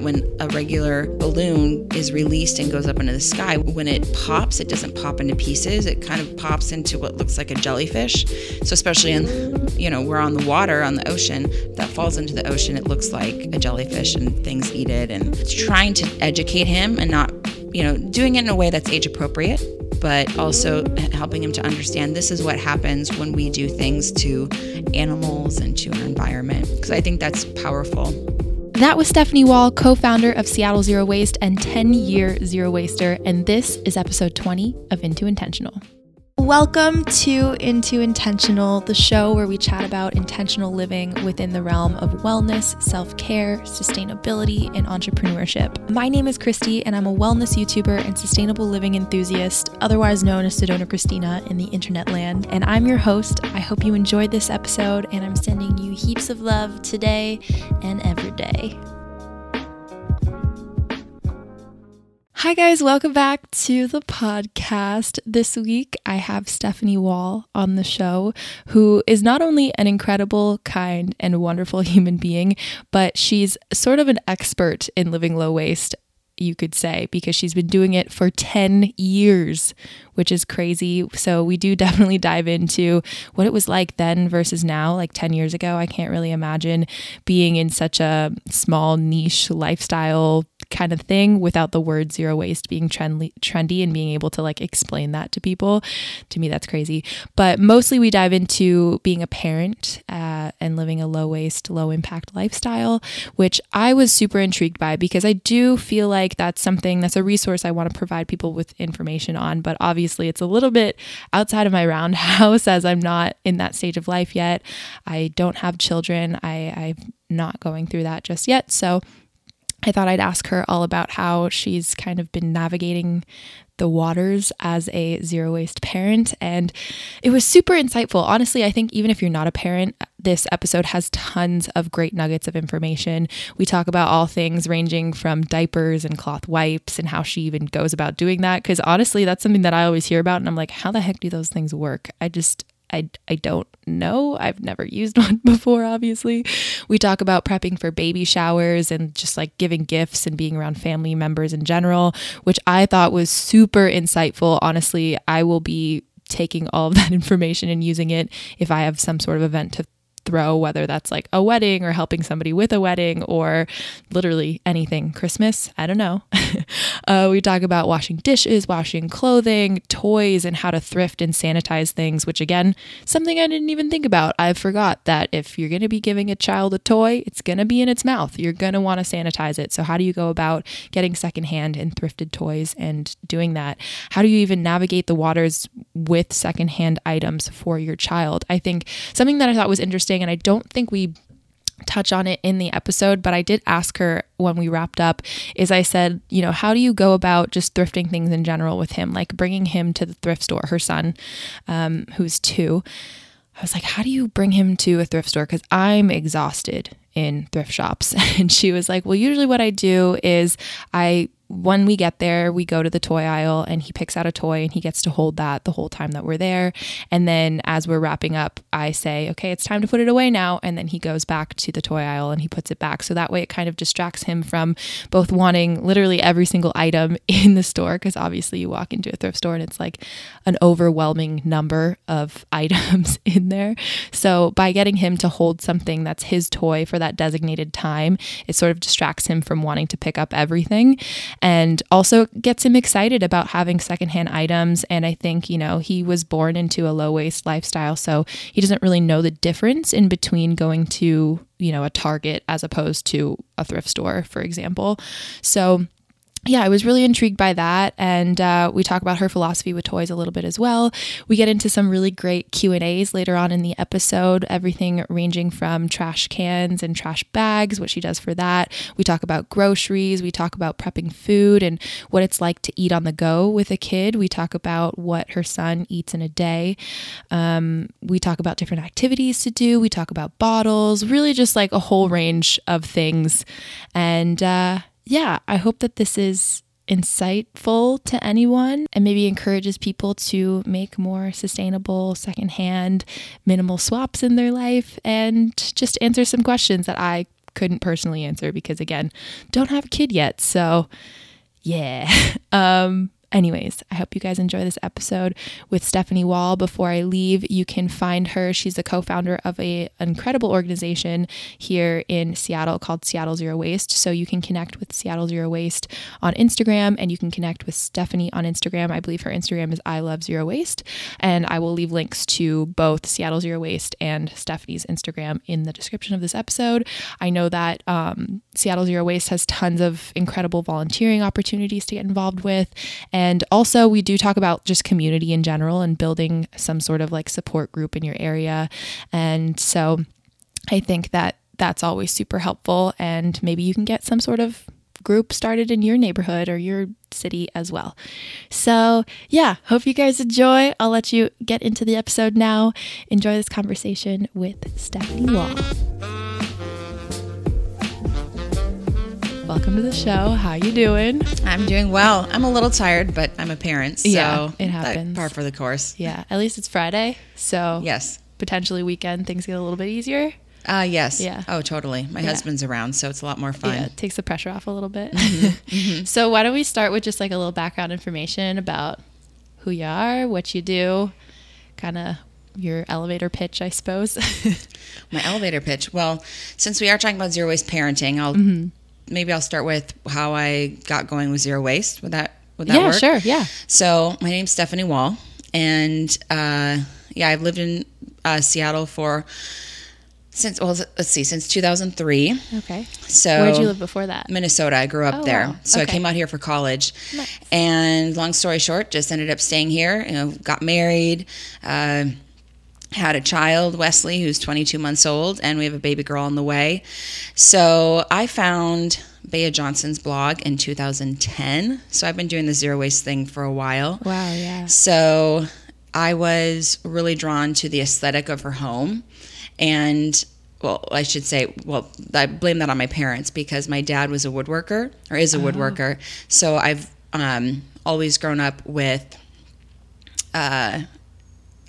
that when a regular balloon is released and goes up into the sky, when it pops, it doesn't pop into pieces. It kind of pops into what looks like a jellyfish. So especially in, you know, we're on the water, on the ocean, that falls into the ocean, it looks like a jellyfish and things eat it. And it's trying to educate him and not, you know, doing it in a way that's age appropriate but also helping him to understand this is what happens when we do things to animals and to our environment. Because I think that's powerful. That was Stephanie Wall, co founder of Seattle Zero Waste and 10 year Zero Waster. And this is episode 20 of Into Intentional. Welcome to Into Intentional, the show where we chat about intentional living within the realm of wellness, self care, sustainability, and entrepreneurship. My name is Christy, and I'm a wellness YouTuber and sustainable living enthusiast, otherwise known as Sedona Christina in the internet land. And I'm your host. I hope you enjoyed this episode, and I'm sending you heaps of love today and every day. Hi, guys, welcome back to the podcast. This week, I have Stephanie Wall on the show, who is not only an incredible, kind, and wonderful human being, but she's sort of an expert in living low waste you could say, because she's been doing it for 10 years, which is crazy. So, we do definitely dive into what it was like then versus now, like 10 years ago. I can't really imagine being in such a small niche lifestyle kind of thing without the word zero waste being trendy, trendy and being able to like explain that to people. To me, that's crazy. But mostly we dive into being a parent uh, and living a low waste, low impact lifestyle, which I was super intrigued by because I do feel like that's something that's a resource I want to provide people with information on. But obviously, it's a little bit outside of my roundhouse as I'm not in that stage of life yet. I don't have children. I, I'm not going through that just yet. So I thought I'd ask her all about how she's kind of been navigating the waters as a zero waste parent. And it was super insightful. Honestly, I think even if you're not a parent, this episode has tons of great nuggets of information. We talk about all things ranging from diapers and cloth wipes and how she even goes about doing that. Because honestly, that's something that I always hear about. And I'm like, how the heck do those things work? I just, I, I don't know. I've never used one before, obviously. We talk about prepping for baby showers and just like giving gifts and being around family members in general, which I thought was super insightful. Honestly, I will be taking all of that information and using it if I have some sort of event to throw, whether that's like a wedding or helping somebody with a wedding or literally anything. Christmas, I don't know. uh, we talk about washing dishes, washing clothing, toys, and how to thrift and sanitize things, which again, something I didn't even think about. I forgot that if you're going to be giving a child a toy, it's going to be in its mouth. You're going to want to sanitize it. So, how do you go about getting secondhand and thrifted toys and doing that? How do you even navigate the waters with secondhand items for your child? I think something that I thought was interesting interesting. And I don't think we touch on it in the episode, but I did ask her when we wrapped up is I said, you know, how do you go about just thrifting things in general with him, like bringing him to the thrift store, her son, um, who's two. I was like, how do you bring him to a thrift store? Because I'm exhausted in thrift shops. And she was like, well, usually what I do is I when we get there, we go to the toy aisle and he picks out a toy and he gets to hold that the whole time that we're there. And then as we're wrapping up, I say, okay, it's time to put it away now. And then he goes back to the toy aisle and he puts it back. So that way it kind of distracts him from both wanting literally every single item in the store. Cause obviously you walk into a thrift store and it's like an overwhelming number of items in there. So by getting him to hold something that's his toy for that designated time, it sort of distracts him from wanting to pick up everything and also gets him excited about having secondhand items. And I think, you know, he was born into a low waste lifestyle, so he doesn't really know the difference in between going to, you know, a Target as opposed to a thrift store, for example. So, yeah, I was really intrigued by that, and uh, we talk about her philosophy with toys a little bit as well. We get into some really great Q and A's later on in the episode. Everything ranging from trash cans and trash bags, what she does for that. We talk about groceries. We talk about prepping food and what it's like to eat on the go with a kid. We talk about what her son eats in a day. Um, we talk about different activities to do. We talk about bottles. Really, just like a whole range of things, and. Uh, yeah, I hope that this is insightful to anyone and maybe encourages people to make more sustainable secondhand minimal swaps in their life and just answer some questions that I couldn't personally answer because again, don't have a kid yet. So yeah. Um Anyways, I hope you guys enjoy this episode with Stephanie Wall. Before I leave, you can find her. She's the co-founder of a incredible organization here in Seattle called Seattle Zero Waste. So you can connect with Seattle Zero Waste on Instagram and you can connect with Stephanie on Instagram. I believe her Instagram is I Love Zero Waste. And I will leave links to both Seattle Zero Waste and Stephanie's Instagram in the description of this episode. I know that um, Seattle Zero Waste has tons of incredible volunteering opportunities to get involved with. Also, we do talk about just community in general and building some sort of like support group in your area. And so I think that that's always super helpful. And maybe you can get some sort of group started in your neighborhood or your city as well. So, yeah, hope you guys enjoy. I'll let you get into the episode now. Enjoy this conversation with Stephanie Wall. Welcome to the show. How you doing? I'm doing well. I'm a little tired, but I'm a parent, so Yeah, it happens. Par for the course. Yeah, at least it's Friday, so Yes. potentially weekend things get a little bit easier. Uh, yes. Yeah. Oh, totally. My Yeah. husband's around, so it's a lot more fun. Yeah, it takes the pressure off a little bit. Mm-hmm. so why don't we start with just like a little background information about who you are, what you do, kind of your elevator pitch, I suppose. My elevator pitch. Well, since we are talking about zero waste parenting, I'll Mm-hmm. Maybe I'll start with how I got going with zero waste. Would that would that yeah, work? sure. Yeah. So my name's Stephanie Wall, and uh, yeah, I've lived in uh, Seattle for since well, let's see, since 2003. Okay. So Where'd you live before that? Minnesota. I grew up Oh, there. wow. So I came out here for college. Nice. And long story short, just ended up staying here. You know, got married, uh, had a child, Wesley, who's 22 months old, and we have a baby girl on the way. So I found Bea Johnson's blog in 2010. So I've been doing the zero waste thing for a while. Wow. Yeah. So I was really drawn to the aesthetic of her home. And, well, I should say, well, I blame that on my parents because my dad was a woodworker or is a woodworker. So I've um, always grown up with uh,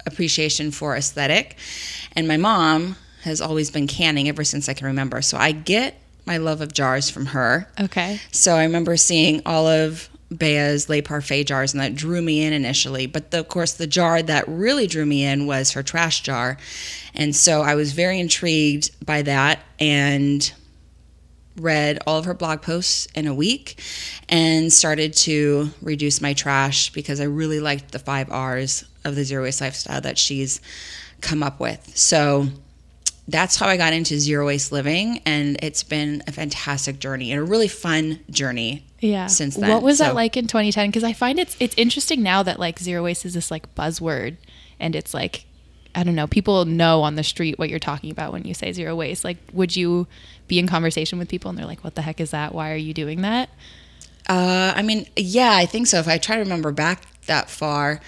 appreciation for aesthetic. And my mom has always been canning ever since I can remember. So I get my love of jars from her. Okay. So I remember seeing all of Bea's Le Parfait jars, and that drew me in initially. But the, of course, the jar that really drew me in was her trash jar. And so I was very intrigued by that and read all of her blog posts in a week and started to reduce my trash because I really liked the five R's of the zero waste lifestyle that she's come up with. So that's how I got into zero waste living, and it's been a fantastic journey and a really fun journey. Yeah. Since then, what was that like in 2010? Because I find it's it's interesting now that like zero waste is this like buzzword, and it's like I don't know, people know on the street what you're talking about when you say zero waste. Like, would you be in conversation with people and they're like, "What the heck is that? Why are you doing that?" Uh, I mean, yeah, I think so. If I try to remember back that far,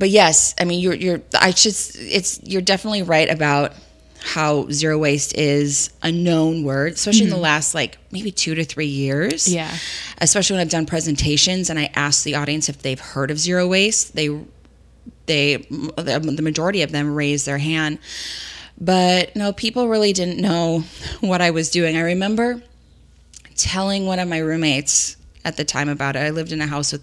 but yes, I mean, you're you're. I should. It's you're definitely right about how zero waste is a known word, especially in the last like maybe two to three years. Mm-hmm. Yeah. especially when I've done presentations and I ask the audience if they've heard of zero waste. They they the majority of them raise their hand, but no, people really didn't know what I was doing. I remember telling one of my roommates at the time about it. I lived in a house with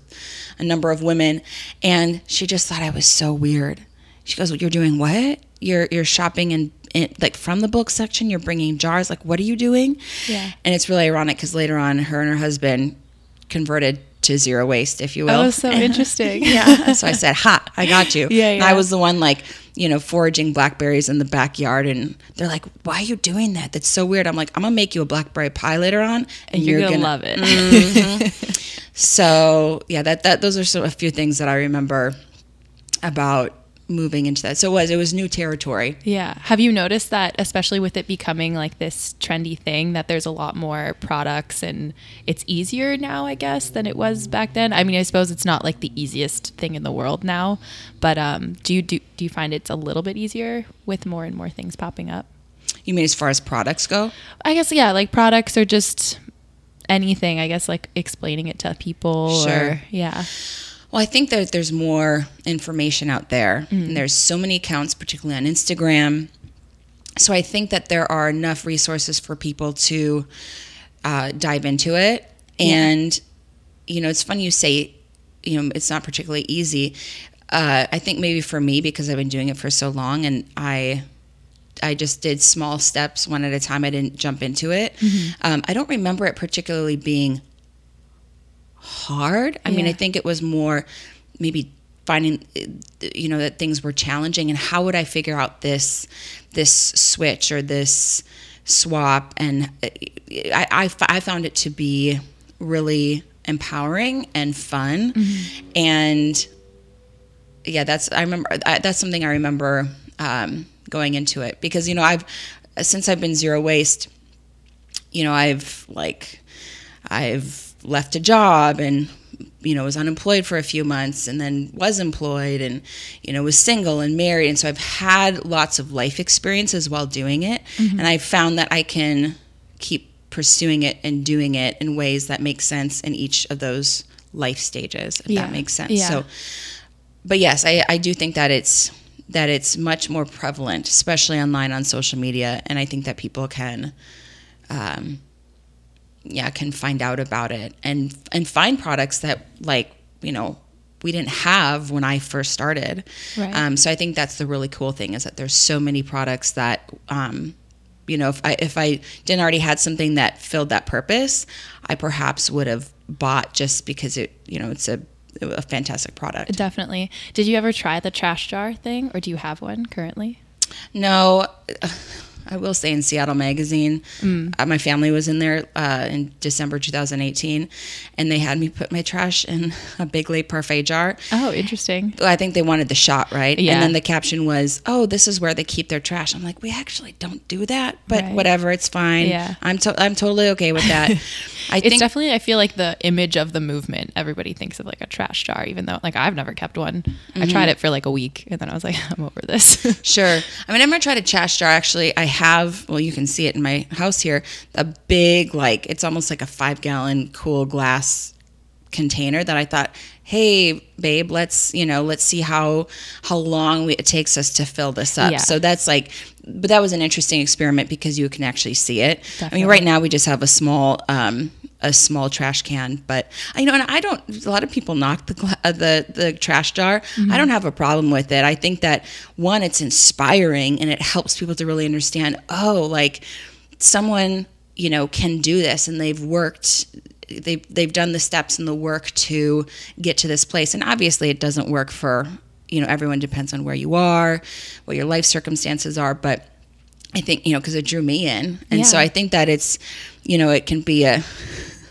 a number of women, and she just thought I was so weird. She goes, What "You're doing what? You're you're shopping in, in like from the book section. You're bringing jars. Like, what are you doing?" Yeah. And it's really ironic because later on, her and her husband converted to zero waste, if you will. Oh, so interesting. yeah. So I said, "Ha, I got you." Yeah, yeah. I was the one like, you know, foraging blackberries in the backyard, and they're like, "Why are you doing that? That's so weird." I'm like, "I'm gonna make you a blackberry pie later on, And you're, gonna, love it. Mm-hmm. So yeah, that that those are so a few things that I remember about moving into that. So it was it was new territory. Yeah. Have you noticed that, especially with it becoming like this trendy thing, that there's a lot more products and it's easier now, I guess, than it was back then? I mean, I suppose it's not like the easiest thing in the world now, but um, do you do, do you find it's a little bit easier with more and more things popping up? You mean as far as products go? I guess yeah, like products are just anything. I guess like explaining it to people. Sure. Or, yeah. Well, I think that there's more information out there. And there's so many accounts, particularly on Instagram so I think that there are enough resources for people to uh, dive into it. And, you know, it's funny you say, you know, it's not particularly easy. Uh, I think maybe for me, because I've been doing it for so long and I, I just did small steps one at a time. I didn't jump into it. Um, I don't remember it particularly being hard. I mean, I think it was more maybe finding, uh, you know, that things were challenging and how would I figure out this, this switch or this swap. And I I, I, I found it to be really empowering and fun. And yeah, that's I remember that's something I remember um, going into it. Because you know I've since I've been zero waste, you know I've like I've left a job and you know was unemployed for a few months and then was employed and you know was single and married. And so I've had lots of life experiences while doing it. Mm-hmm. And I've found that I can keep pursuing it and doing it in ways that make sense in each of those life stages if Yeah. that makes sense. Yeah. so but yes, I, I do think that it's that it's much more prevalent, especially online on social media, and I think that people can, um, yeah, can find out about it and and find products that like you know we didn't have when I first started. Right. Um, so I think that's the really cool thing is that there's so many products that. Um, you know, if I if I didn't already had something that filled that purpose, I perhaps would have bought just because it, you know, it's a a fantastic product. Definitely. Did you ever try the trash jar thing, or do you have one currently? No, I will say in Seattle Magazine, Mm. uh, my family was in there uh, in December 2018, and they had me put my trash in a big Le Parfait jar. Oh, interesting. I think they wanted the shot, right? Yeah. And then the caption was, "Oh, this is where they keep their trash." I'm like, "We actually don't do that, but Right. whatever, it's fine. Yeah. I'm to- I'm totally okay with that." I It's think definitely, I feel like the image of the movement, everybody thinks of like a trash jar, even though like I've never kept one. I Mm-hmm. tried it for like a week and then I was like, I'm over this. Sure. I mean, I'm gonna try to trash jar. Actually, I have. Well, you can see it in my house here. A big, like, it's almost like a five gallon cool glass container that I thought, hey, babe, let's you know, let's see how how long we, it takes us to fill this up. Yeah. So that's like, but that was an interesting experiment because you can actually see it. I mean, right now we just have a small. um a small trash can, but you know, and I don't. A lot of people knock the uh, the the trash jar. I don't have a problem with it. I think that one, it's inspiring and it helps people to really understand. Oh, like someone you know can do this, and they've worked. They've they've done the steps and the work to get to this place, and obviously it doesn't work for you know everyone. Depends on where you are, what your life circumstances are, but. I think you know because it drew me in, and so I think that it's you know it can be a,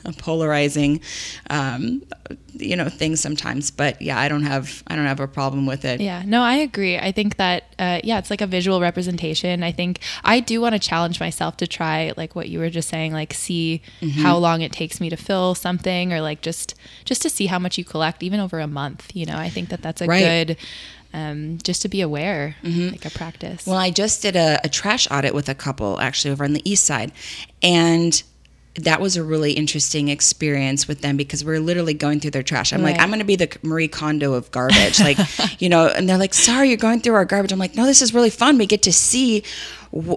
a polarizing um, you know thing sometimes. But yeah, I don't have I don't have a problem with it. Yeah, no, I agree. I think that, uh, yeah, it's like a visual representation. I think I do want to challenge myself to try, like what you were just saying, like see Mm-hmm. how long it takes me to fill something, or like just just to see how much you collect, even over a month. You know, I think that that's a Right. Good, um, just to be aware, like a practice. Well, I just did a, a trash audit with a couple actually over on the east side, and that was a really interesting experience with them because we are literally going through their trash. I'm like, I'm going to be the Marie Kondo of garbage, like, you know. And they're like, "Sorry, you're going through our garbage." I'm like, "No, this is really fun. We get to see,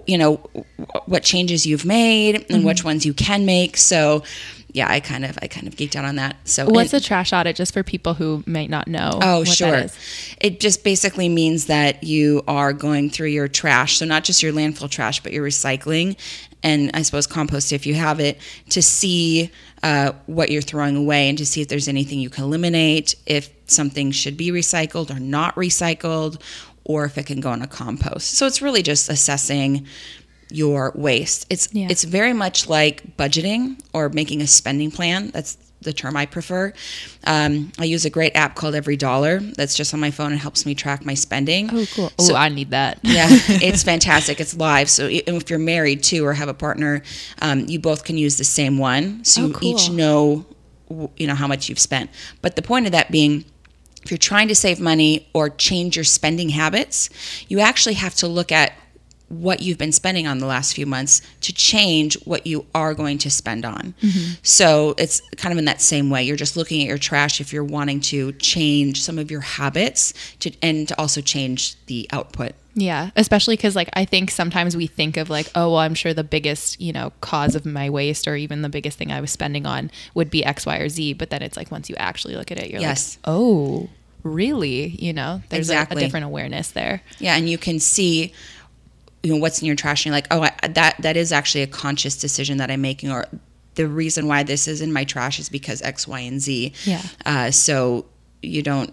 you know, wh- what changes you've made and Mm-hmm. which ones you can make." So, yeah, I kind of, I kind of geeked out on that. So, What's and- a trash audit, just for people who might not know? Oh, what sure. is? It just basically means that you are going through your trash. So, not just your landfill trash, but your recycling and I suppose compost if you have it to see uh, what you're throwing away and to see if there's anything you can eliminate, if something should be recycled or not recycled, or if it can go in a compost. So, it's really just assessing your waste. It's Yeah. it's very much like budgeting or making a spending plan. That's the term I prefer. Um, I use a great app called Every Dollar that's just on my phone and helps me track my spending. Oh, cool. Oh, I need that. yeah, it's fantastic. It's live, so if you're married too or have a partner, um, you both can use the same one, so Oh, you each know, you know how much you've spent. But the point of that being, if you're trying to save money or change your spending habits, you actually have to look at what you've been spending on the last few months to change what you are going to spend on. Mm-hmm. So it's kind of in that same way. You're just looking at your trash if you're wanting to change some of your habits to and to also change the output. Yeah, especially because like I think sometimes we think of like, oh, well, I'm sure the biggest you know cause of my waste or even the biggest thing I was spending on would be X, Y, or Z. But then it's like once you actually look at it, you're Yes. like, oh, really? You know, there's a- a, different awareness there. Yeah, and you can see you know what's in your trash and you're like, "Oh, I, that that is actually a conscious decision that I'm making or the reason why this is in my trash is because X, Y, and Z." Yeah. Uh, so you don't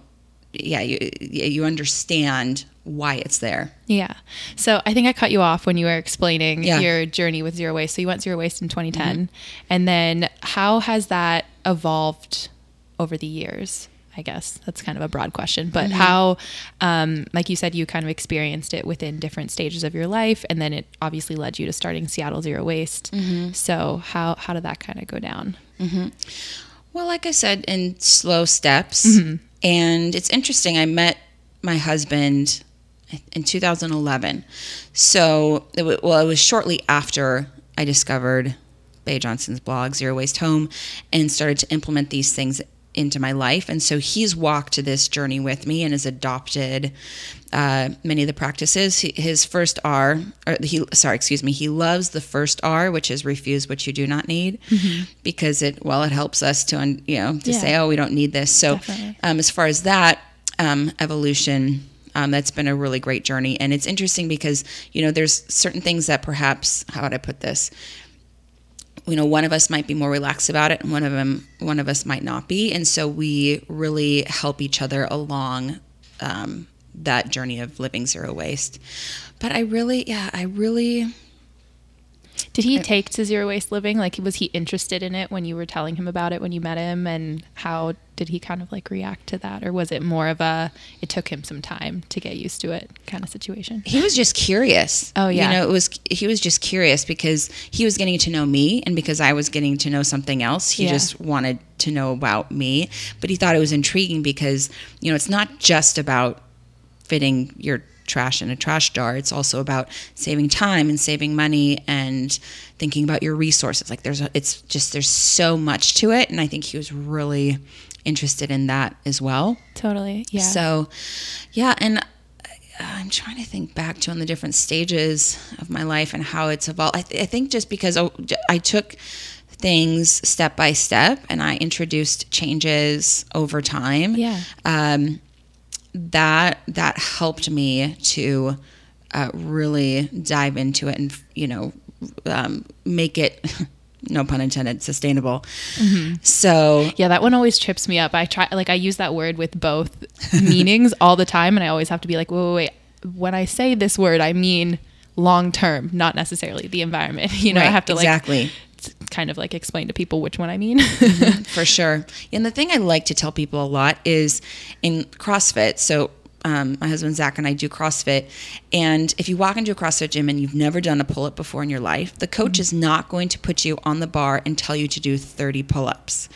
yeah, you you understand why it's there. Yeah. So I think I cut you off when you were explaining Yeah. your journey with zero waste. So you went zero waste in 2010. And then how has that evolved over the years? I guess that's kind of a broad question, but mm-hmm. how, um, like you said, you kind of experienced it within different stages of your life, and then it obviously led you to starting Seattle Zero Waste. Mm-hmm. So how how did that kind of go down? Mm-hmm. Well, like I said, in slow steps. And it's interesting. I met my husband in 2011. So, it wa- well, it was shortly after I discovered Bea Johnson's blog, Zero Waste Home, and started to implement these things into my life. And so he's walked this journey with me and has adopted uh, many of the practices. His first R, or he, sorry, excuse me, he loves the first R, which is refuse what you do not need, because it, well, it helps us to, un- you know, to Yeah. say, oh, we don't need this. So, um, as far as that um, evolution, um, that's been a really great journey. And it's interesting because, you know, there's certain things that perhaps, how would I put this? You know one of us might be more relaxed about it and one of them one of us might not be. And so we really help each other along um, that journey of living zero waste. But i really yeah i really Did he take to zero waste living? Like, was he interested in it when you were telling him about it when you met him? And how did he kind of like react to that? Or was it more of a, it took him some time to get used to it kind of situation? he was just curious Oh, yeah. you know it was he was just curious because he was getting to know me and because i was getting to know something else he Yeah. just wanted to know about me but he thought it was intriguing because you know it's not just about fitting your trash in a trash jar it's also about saving time and saving money and thinking about your resources like there's a, it's just there's so much to it and i think he was really interested in that as well Totally. Yeah. so, yeah, and I- I'm trying to think back to on the different stages of my life and how it's evolved. I, th- I think just because I, I took things step by step and I introduced changes over time. Yeah. Um, that that helped me to uh, really dive into it and you know um, make it no pun intended sustainable. So yeah, that one always trips me up. I try, like, I use that word with both meanings all the time. And I always have to be like, wait, wait, wait. When I say this word, I mean long term, not necessarily the environment. You know, I have to like exactly. Kind of like explain to people which one I mean. for sure. And the thing I like to tell people a lot is in CrossFit. So um, my husband Zach and I do CrossFit, and if you walk into a CrossFit gym and you've never done a pull up before in your life, the coach is not going to put you on the bar and tell you to do 30 pull ups.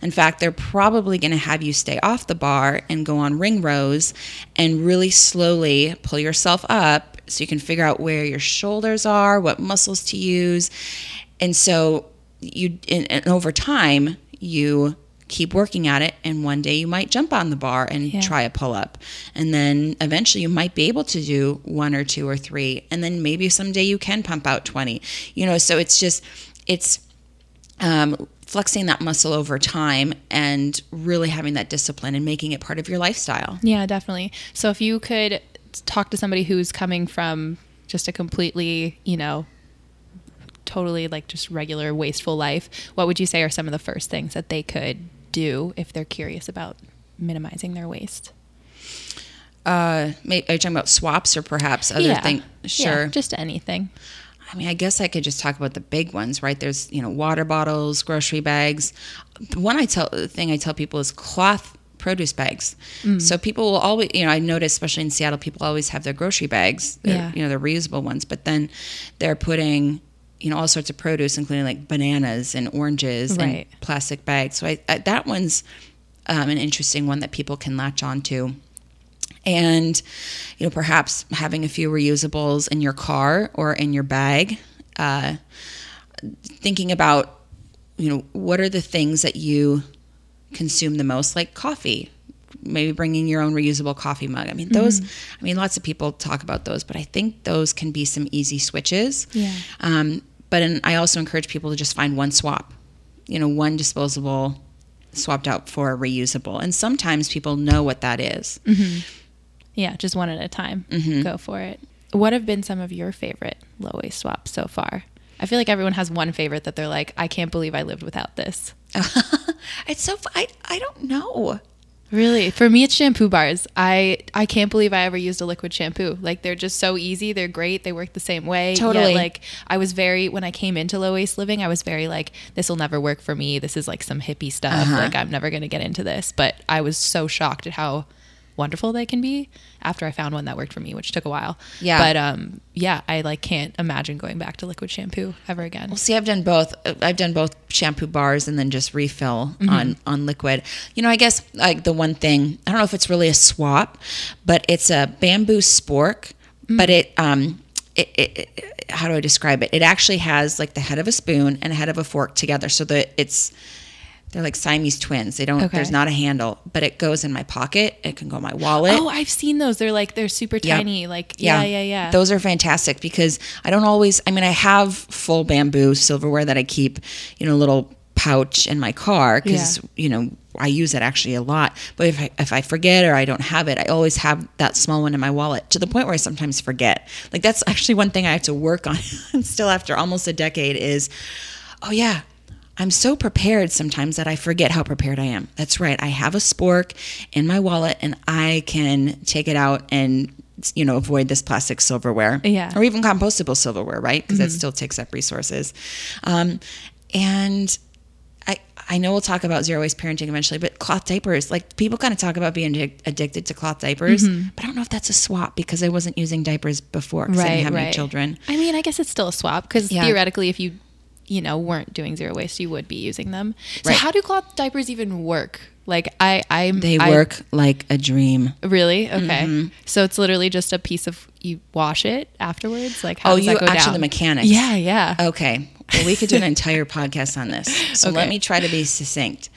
In fact, they're probably going to have you stay off the bar and go on ring rows and really slowly pull yourself up so you can figure out where your shoulders are, what muscles to use. And so you and, and over time you keep working at it and one day you might jump on the bar and Yeah. try a pull up and then eventually you might be able to do one or two or three and then maybe someday you can pump out 20 you know so it's just it's um, flexing that muscle over time and really having that discipline and making it part of your lifestyle Yeah, definitely. So if you could talk to somebody who's coming from just a completely, you know, totally like just regular wasteful life, what would you say are some of the first things that they could do if they're curious about minimizing their waste? uh, are you talking about swaps or perhaps other yeah. things sure Yeah, just anything. I mean, I guess I could just talk about the big ones, right? There's, you know, water bottles, grocery bags. The one I tell, the thing I tell people is cloth produce bags. So people will always, you know, I notice, especially in Seattle, people always have their grocery bags, Yeah. you know, the reusable ones, but then they're putting, you know, all sorts of produce, including like bananas and oranges Right. and plastic bags. So I, I, that one's um, an interesting one that people can latch on to. and you know perhaps having a few reusables in your car or in your bag uh, thinking about you know what are the things that you consume the most like coffee maybe bringing your own reusable coffee mug i mean those i mean lots of people talk about those but i think those can be some easy switches Yeah. um, but in, i also encourage people to just find one swap you know one disposable swapped out for a reusable and sometimes people know what that is. Yeah, just one at a time. Mm-hmm. Go for it. What have been some of your favorite low waste swaps so far? I feel like everyone has one favorite that they're like, I can't believe I lived without this. it's so I, I don't know Really, for me, it's shampoo bars. I I can't believe I ever used a liquid shampoo. Like they're just so easy. They're great. They work the same way. Yet, Totally. like I was very when I came into low waste living, I was very like, this will never work for me. This is like some hippie stuff. Uh-huh. Like I'm never gonna get into this. But I was so shocked at how wonderful they can be after I found one that worked for me, which took a while. Yeah. But um, yeah, I like can't imagine going back to liquid shampoo ever again. Well, see, I've done both. I've done both shampoo bars and then just refill on on liquid. You know, I guess like the one thing I don't know if it's really a swap, but it's a bamboo spork. But it um it, it, it how do I describe it? It actually has like the head of a spoon and a head of a fork together, so that it's they're like Siamese twins. They don't. Okay. There's not a handle, but it goes in my pocket. It can go in my wallet. Oh, I've seen those. They're like they're super Yep. tiny. Like yeah, yeah, yeah. Those are fantastic because I don't always. I mean, I have full bamboo silverware that I keep, you know, a little pouch in my car because Yeah. you know I use it actually a lot. But if I, if I forget or I don't have it, I always have that small one in my wallet to the point where I sometimes forget. Like that's actually one thing I have to work on still after almost a decade is, oh yeah. I'm so prepared sometimes that I forget how prepared I am. That's right. I have a spork in my wallet and I can take it out and you know avoid this plastic silverware Yeah. or even compostable silverware right because that still takes up resources um, and I, I know we'll talk about zero waste parenting eventually, but cloth diapers, like people kind of talk about being addic- addicted to cloth diapers, but I don't know if that's a swap because I wasn't using diapers before because I didn't have any children. I mean, I guess it's still a swap because Yeah. theoretically, if you, you know, weren't doing zero waste, you would be using them. So Right. how do cloth diapers even work? Like I, I, They I- work like a dream. really okay. Mm-hmm. So it's literally just a piece of you wash it afterwards. Like how Oh, does you that go actually down? the mechanics. Yeah, yeah. Okay. Well, we could do an entire podcast on this. So let me try to be succinct.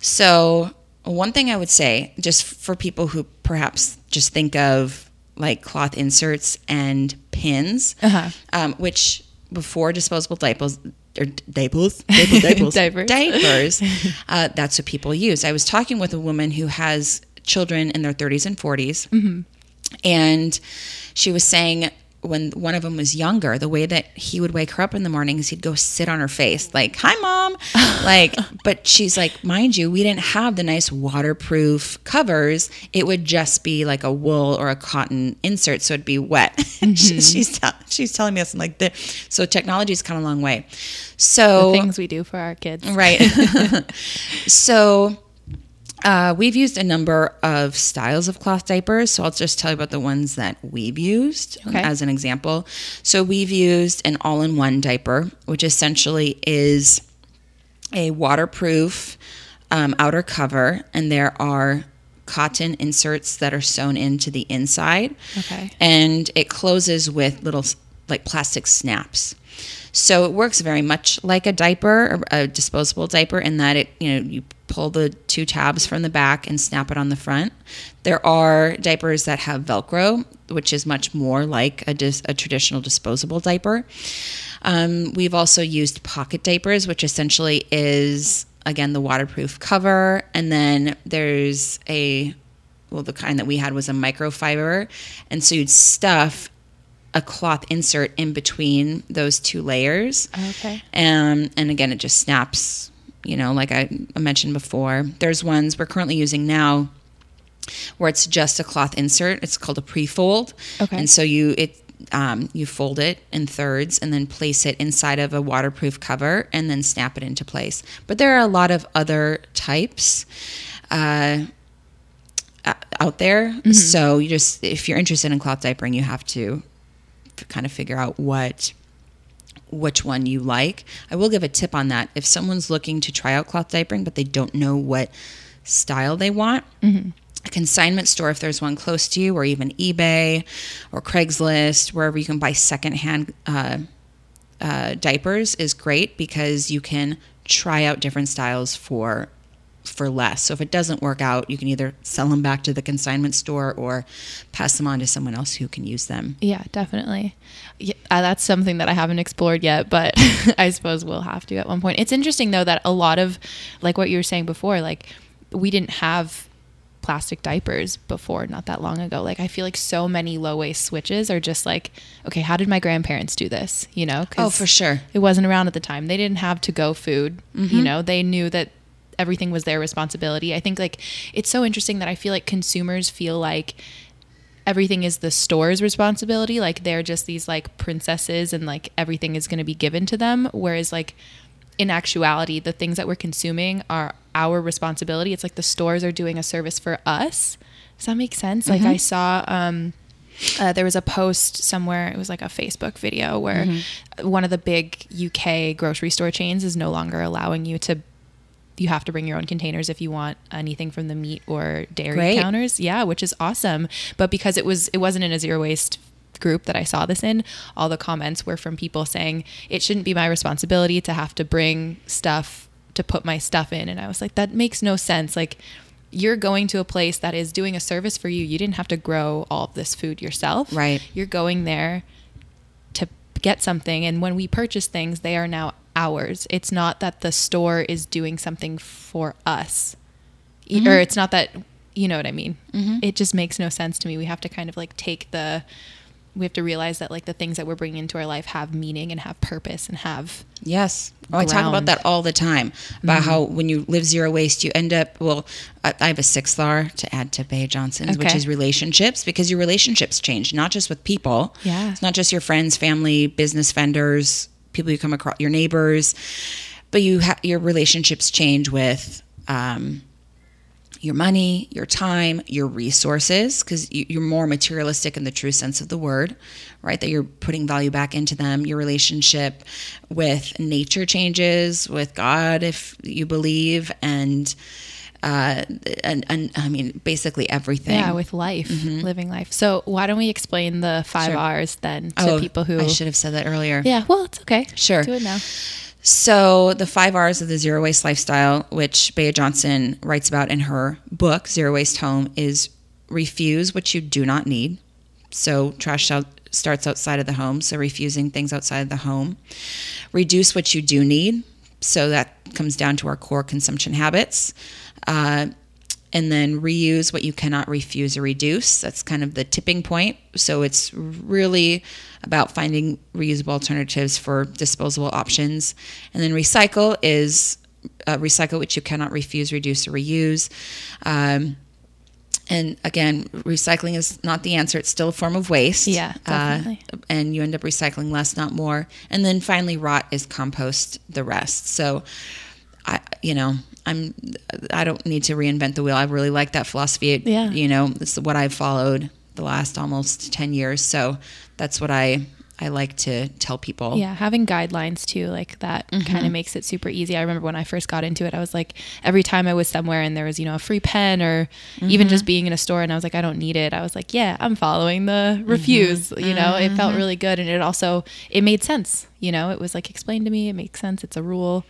So, one thing I would say, just for people who perhaps just think of like cloth inserts and pins, Uh-huh. um, which before disposable diapers, or diapers, diapers, diapers, Diapers. uh, that's what people use. I was talking with a woman who has children in their 30s and 40s, and she was saying when one of them was younger, the way that he would wake her up in the mornings, he'd go sit on her face, like, hi, mom. like, but she's like, mind you, we didn't have the nice waterproof covers. It would just be like a wool or a cotton insert, so it'd be wet. Mm-hmm. She- she's, tell- she's telling me this. I'm like, the, so technology's come a long way. So, Things we do for our kids. Right. so uh, we've used a number of styles of cloth diapers. So I'll just tell you about the ones that we've used Okay. as an example. So we've used an all in one diaper, which essentially is a waterproof um, outer cover, and there are cotton inserts that are sewn into the inside Okay. and it closes with little like plastic snaps. So it works very much like a diaper, a disposable diaper, in that it you know you pull the two tabs from the back and snap it on the front. There are diapers that have Velcro, which is much more like a, dis- a traditional disposable diaper. Um, we've also used pocket diapers, which essentially is again the waterproof cover, and then there's a well, the kind that we had was a microfiber, and so you'd stuff a cloth insert in between those two layers. Okay. Um, and again, it just snaps, you know, like I mentioned before. There's ones we're currently using now where it's just a cloth insert. It's called a pre-fold. Okay. And so you it um, you fold it in thirds and then place it inside of a waterproof cover and then snap it into place. But there are a lot of other types. Uh, out there. So you just if you're interested in cloth diapering, you have to f- kind of figure out what which one you like. I will give a tip on that. If someone's looking to try out cloth diapering but they don't know what style they want, a consignment store if there's one close to you, or even eBay or Craigslist, wherever you can buy secondhand uh, uh, diapers, is great because you can try out different styles for for less. So if it doesn't work out, you can either sell them back to the consignment store or pass them on to someone else who can use them. Yeah, definitely. Yeah, uh, that's something that I haven't explored yet, but I suppose we'll have to at one point. It's interesting though that a lot of like what you were saying before, like we didn't have plastic diapers before not that long ago. Like I feel like so many low waste switches are just like, okay, how did my grandparents do this? You know? Oh, for sure. It wasn't around at the time. They didn't have to go food. You know, they knew that everything was their responsibility. I think like it's so interesting that I feel like consumers feel like everything is the store's responsibility like they're just these like princesses and like everything is going to be given to them whereas like in actuality the things that we're consuming are our responsibility. It's like the stores are doing a service for us. Does that make sense? Like i saw um uh, there was a post somewhere it was like a facebook video where one of the big uk grocery store chains is no longer allowing you to you have to bring your own containers if you want anything from the meat or dairy Great. counters. Yeah which is awesome. But because it was it wasn't in a zero waste group that i saw this in all the comments were from people saying it shouldn't be my responsibility to have to bring stuff to put my stuff in. And i was like that makes no sense. Like you're going to a place that is doing a service for you. You didn't have to grow all of this food yourself. Right. you're going there to get something. And when we purchase things they are now ours it's not that the store is doing something for us E- mm-hmm. or it's not that you know what i mean mm-hmm. it just makes no sense to me we have to kind of like take the we have to realize that like the things that we're bringing into our life have meaning and have purpose and have Yes. Oh, I talk about that all the time about mm-hmm. how when you live zero waste, you end up. Well, I, I have a sixth R to add to Bea Johnson's, which is relationships, because your relationships change, not just with people. Yeah. It's not just your friends, family, business vendors, people you come across, your neighbors, but you have your relationships change with. Um, your money, your time, your resources, because you, you're more materialistic in the true sense of the word, right? That you're putting value back into them. Your relationship with nature changes, with God, if you believe, and uh, and, and I mean, basically everything. yeah with life living life so why don't we explain the five Sure. r's then to oh, people who I should have said that earlier. yeah well it's okay Sure. do it now So, the five R's of the zero waste lifestyle, which Bea Johnson writes about in her book, Zero Waste Home, is refuse what you do not need. So, trash out, starts outside of the home. So, refusing things outside of the home. Reduce what you do need. So, that comes down to our core consumption habits. Uh, and then reuse what you cannot refuse or reduce. That's kind of the tipping point. So it's really about finding reusable alternatives for disposable options. And then recycle is uh, recycle which you cannot refuse, reduce, or reuse. Um, and again, recycling is not the answer. It's still a form of waste. Yeah, definitely. Uh, and you end up recycling less, not more. And then finally, rot is compost the rest. So, you know, I'm, I don't need to reinvent the wheel. I really like that philosophy. It, Yeah. You know, it's what I've followed the last almost 10 years. So that's what I, I like to tell people. Yeah, having guidelines too, like that kind Mm-hmm. of makes it super easy. I remember when I first got into it, I was like, every time I was somewhere and there was, you know, a free pen or even Mm-hmm. just being in a store and I was like, I don't need it. I was like, yeah, I'm following the refuse. Mm-hmm. You know, it felt really good. And it also, it made sense. You know, it was like explained to me. It makes sense. It's a rule.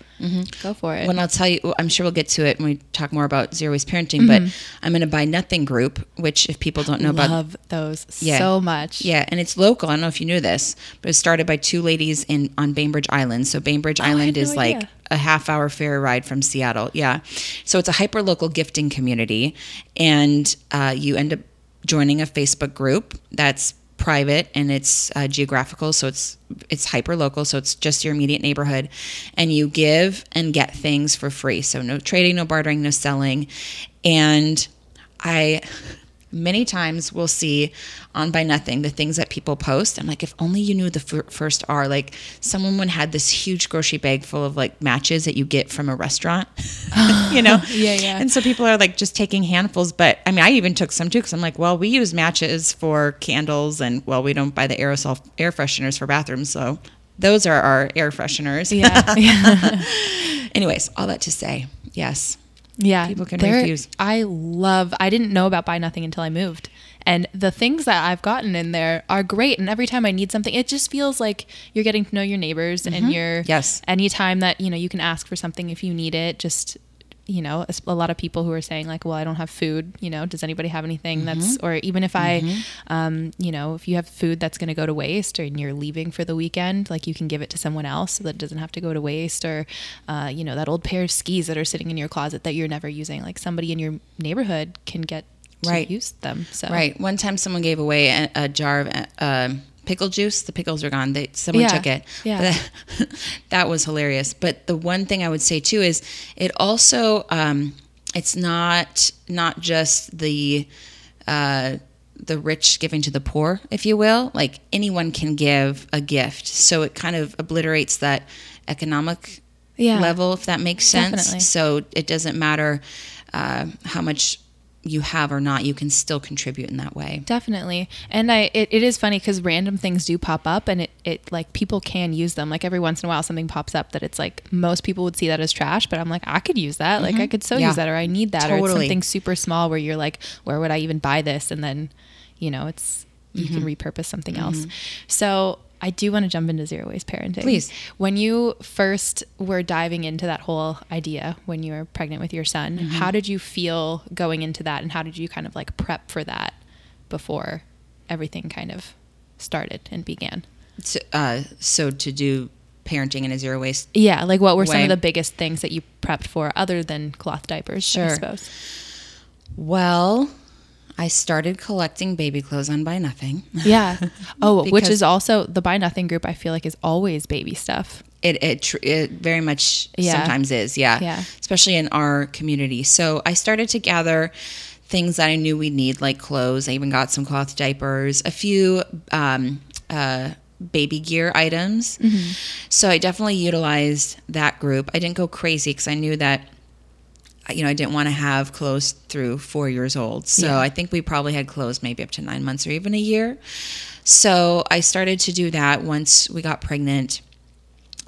Go for it. When I'll tell you, I'm sure we'll get to it when we talk more about zero waste parenting, but I'm in a Buy Nothing group, which if people don't know about, Mm-hmm. Love those Yeah. so much. Yeah, and it's local. I don't know if you knew this, but it's started by two ladies in on Bainbridge Island. So Bainbridge Oh, Island no is like a half hour ferry ride from Seattle. Yeah, so it's a hyper local gifting community, and uh, you end up joining a Facebook group that's private and it's uh, geographical so it's it's hyper local so it's just your immediate neighborhood. And you give and get things for free. So no trading no bartering no selling. And i many times we'll see on buy nothing the things that people post i'm like if only you knew the fir- first r like someone would had this huge grocery bag full of like matches that you get from a restaurant you know Yeah, yeah. and so people are like just taking handfuls but i mean i even took some too because i'm like well we use matches for candles and well we don't buy the aerosol air fresheners for bathrooms so those are our air fresheners Yeah. yeah. anyways all that to say yes Yeah, People can there- refuse. I love. I didn't know about buy nothing until I moved, and the things that I've gotten in there are great. And every time I need something, it just feels like you're getting to know your neighbors, and you're Mm-hmm. Yes. Anytime that you know you can ask for something if you need it, just you know, a a lot of people who are saying like, "Well, I don't have food." You know, does anybody have anything that's Mm-hmm. or even if I, um, you know, if you have food that's going to go to waste or and you're leaving for the weekend, like you can give it to someone else so that it doesn't have to go to waste or, uh, you know, that old pair of skis that are sitting in your closet that you're never using, like somebody in your neighborhood can get to Right. use them. So Right. One time, someone gave away a, a jar of uh, pickle juice. The pickles are gone. They someone Yeah. took it. Yeah. But that was hilarious. But the one thing I would say too is it also um, it's not not just the uh, the rich giving to the poor, if you will. Like anyone can give a gift, so it kind of obliterates that economic Yeah. level, if that makes sense. Definitely. So it doesn't matter uh, how much you have or not, you can still contribute in that way. Definitely. And I it, it is funny because random things do pop up and it, it like people can use them. Like every once in a while something pops up that it's like most people would see that as trash, but I'm like, I could use that. Like I could so Mm-hmm. Yeah. use that or I need that or it's something super small where you're like, where would I even buy this? And then, you know, it's you Mm-hmm. can repurpose something else. So I do want to jump into zero waste parenting. Please. When you first were diving into that whole idea when you were pregnant with your son, Mm-hmm. how did you feel going into that and how did you kind of like prep for that before everything kind of started and began? So, uh, so to do parenting in a zero waste. Yeah, like what were some of the biggest things that you prepped for other than cloth diapers, I Sure. suppose? Well, I started collecting baby clothes on Buy Nothing. Yeah. Oh, which is also the buy nothing group I feel like is always baby stuff. It it, tr- it very much Yeah. sometimes is, yeah. Yeah. Especially in our community. So I started to gather things that I knew we'd need, like clothes. I even got some cloth diapers, a few um, uh, baby gear items. Mm-hmm. So I definitely utilized that group. I didn't go crazy because I knew that you know, I didn't want to have clothes through four years old. So Yeah. I think we probably had clothes maybe up to nine months or even a year. So I started to do that once we got pregnant.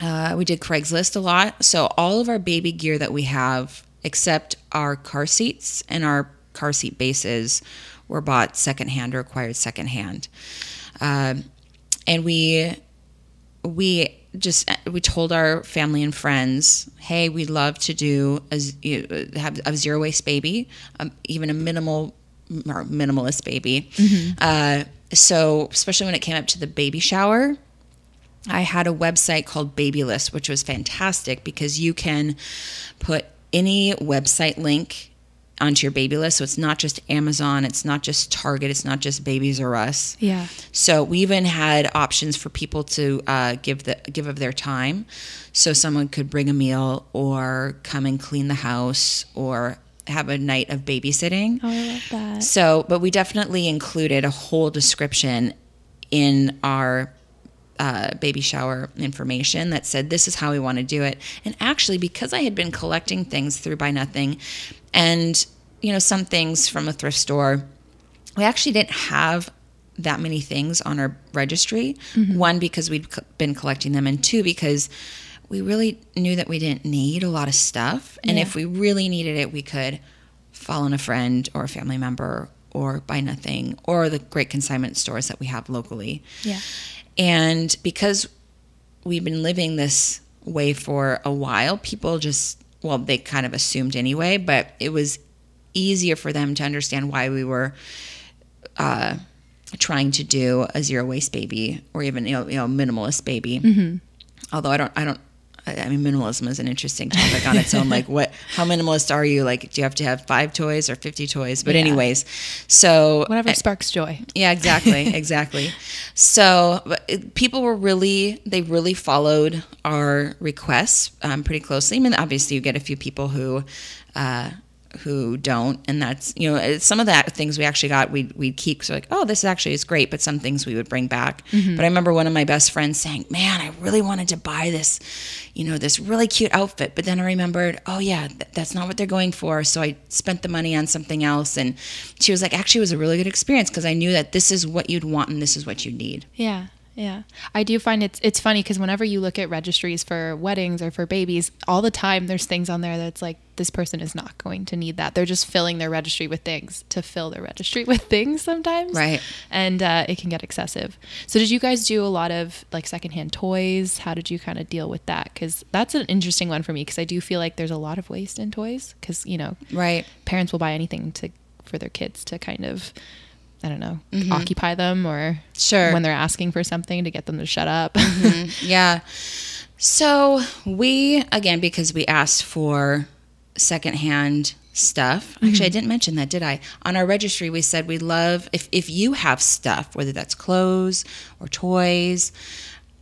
Uh, we did Craigslist a lot. So all of our baby gear that we have, except our car seats and our car seat bases, were bought secondhand or acquired secondhand. Um, and we we just we told our family and friends, hey, we'd love to do a you- have a zero waste baby, um, even a minimal or minimalist baby. Uh, so especially when it came up to the baby shower, I had a website called Babylist, which was fantastic because you can put any website link onto your baby list. So it's not just Amazon, it's not just Target, it's not just Babies R Us. Yeah. So we even had options for people to uh, give the give of their time. So someone could bring a meal or come and clean the house or have a night of babysitting. Oh, I love that. So, but we definitely included a whole description in our uh, baby shower information that said this is how we want to do it. And actually, because I had been collecting things through Buy Nothing, and you know some things from a thrift store, we actually didn't have that many things on our registry. Mm-hmm. One because we'd c- been collecting them, and two because we really knew that we didn't need a lot of stuff. And Yeah. if we really needed it, we could fall on a friend or a family member or buy nothing or the great consignment stores that we have locally. Yeah. And because we've been living this way for a while, people just, well, they kind of assumed anyway, but it was easier for them to understand why we were uh, trying to do a zero waste baby or even, you know, you know minimalist baby. Although I don't, I don't, I mean, minimalism is an interesting topic on its own. Like, what? How minimalist are you? Like, do you have to have five toys or fifty toys? But Yeah. anyways, so Whatever sparks joy. yeah, exactly, exactly. So but it- people were really, they really followed our requests um, pretty closely. I mean, obviously, you get a few people who, uh, who don't, and that's you know some of that things we actually got we we'd keep. So like, oh, this actually is great, but some things we would bring back. Mm-hmm. But I remember one of my best friends saying, "Man, I really wanted to buy this, you know, this really cute outfit." But then I remembered, oh yeah, th- that's not what they're going for. So I spent the money on something else, and she was like, "Actually, it was a really good experience because I knew that this is what you'd want and this is what you need." Yeah. Yeah. I do find it's it's funny because whenever you look at registries for weddings or for babies, all the time there's things on there that's like this person is not going to need that. They're just filling their registry with things to fill their registry with things sometimes. Right. And uh, it can get excessive. So did you guys do a lot of like secondhand toys? How did you kind of deal with that? Because that's an interesting one for me because I do feel like there's a lot of waste in toys because you know Right. parents will buy anything to for their kids to kind of I don't know mm-hmm. occupy them or Sure. when they're asking for something to get them to shut up. Mm-hmm. Yeah. So we again because we asked for secondhand stuff. Actually, mm-hmm. I didn't mention that, did I? On our registry, we said we love if if you have stuff, whether that's clothes or toys.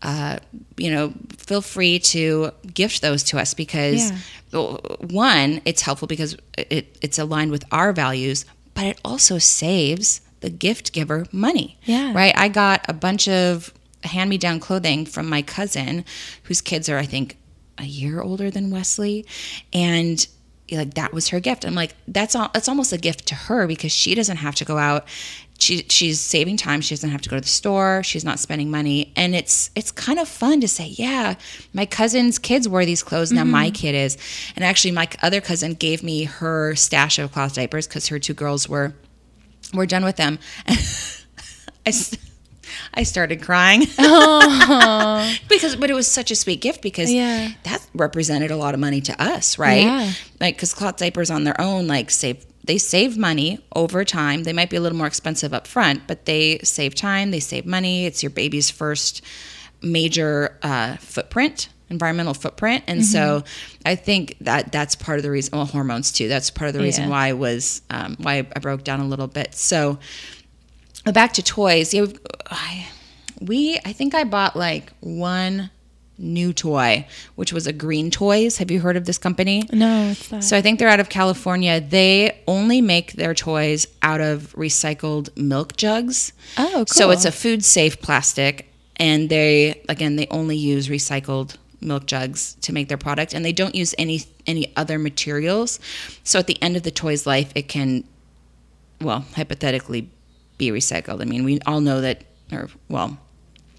Uh, you know, feel free to gift those to us because Yeah. one, it's helpful because it, it's aligned with our values, but it also saves the gift giver money. Yeah. Right. I got a bunch of hand me down clothing from my cousin, whose kids are, I think, a year older than Wesley. And like that was her gift. I'm like, that's all that's almost a gift to her because she doesn't have to go out. She she's saving time. She doesn't have to go to the store. She's not spending money. And it's it's kind of fun to say, yeah, my cousin's kids wear these clothes. Now my mm-hmm. kid is. And actually my other cousin gave me her stash of cloth diapers because her two girls were we're done with them. I, I started crying because, but it was such a sweet gift because Yeah. that represented a lot of money to us, right? Yeah. Like, because cloth diapers on their own, like save, they save money over time. They might be a little more expensive up front, but they save time, they save money. It's your baby's first major uh, footprint environmental footprint and so Mm-hmm. i think that that's part of the reason well hormones too that's part of the reason Yeah. why i was um, why i broke down a little bit so back to toys yeah, I, we i think i bought like one new toy which was a green toys have you heard of this company no, it's so I think they're out of California. They only make their toys out of recycled milk jugs. Oh, cool. So it's a food safe plastic and they again they only use recycled milk jugs to make their product and they don't use any any other materials. So at the end of the toy's life it can well, hypothetically be recycled. I mean, we all know that or well,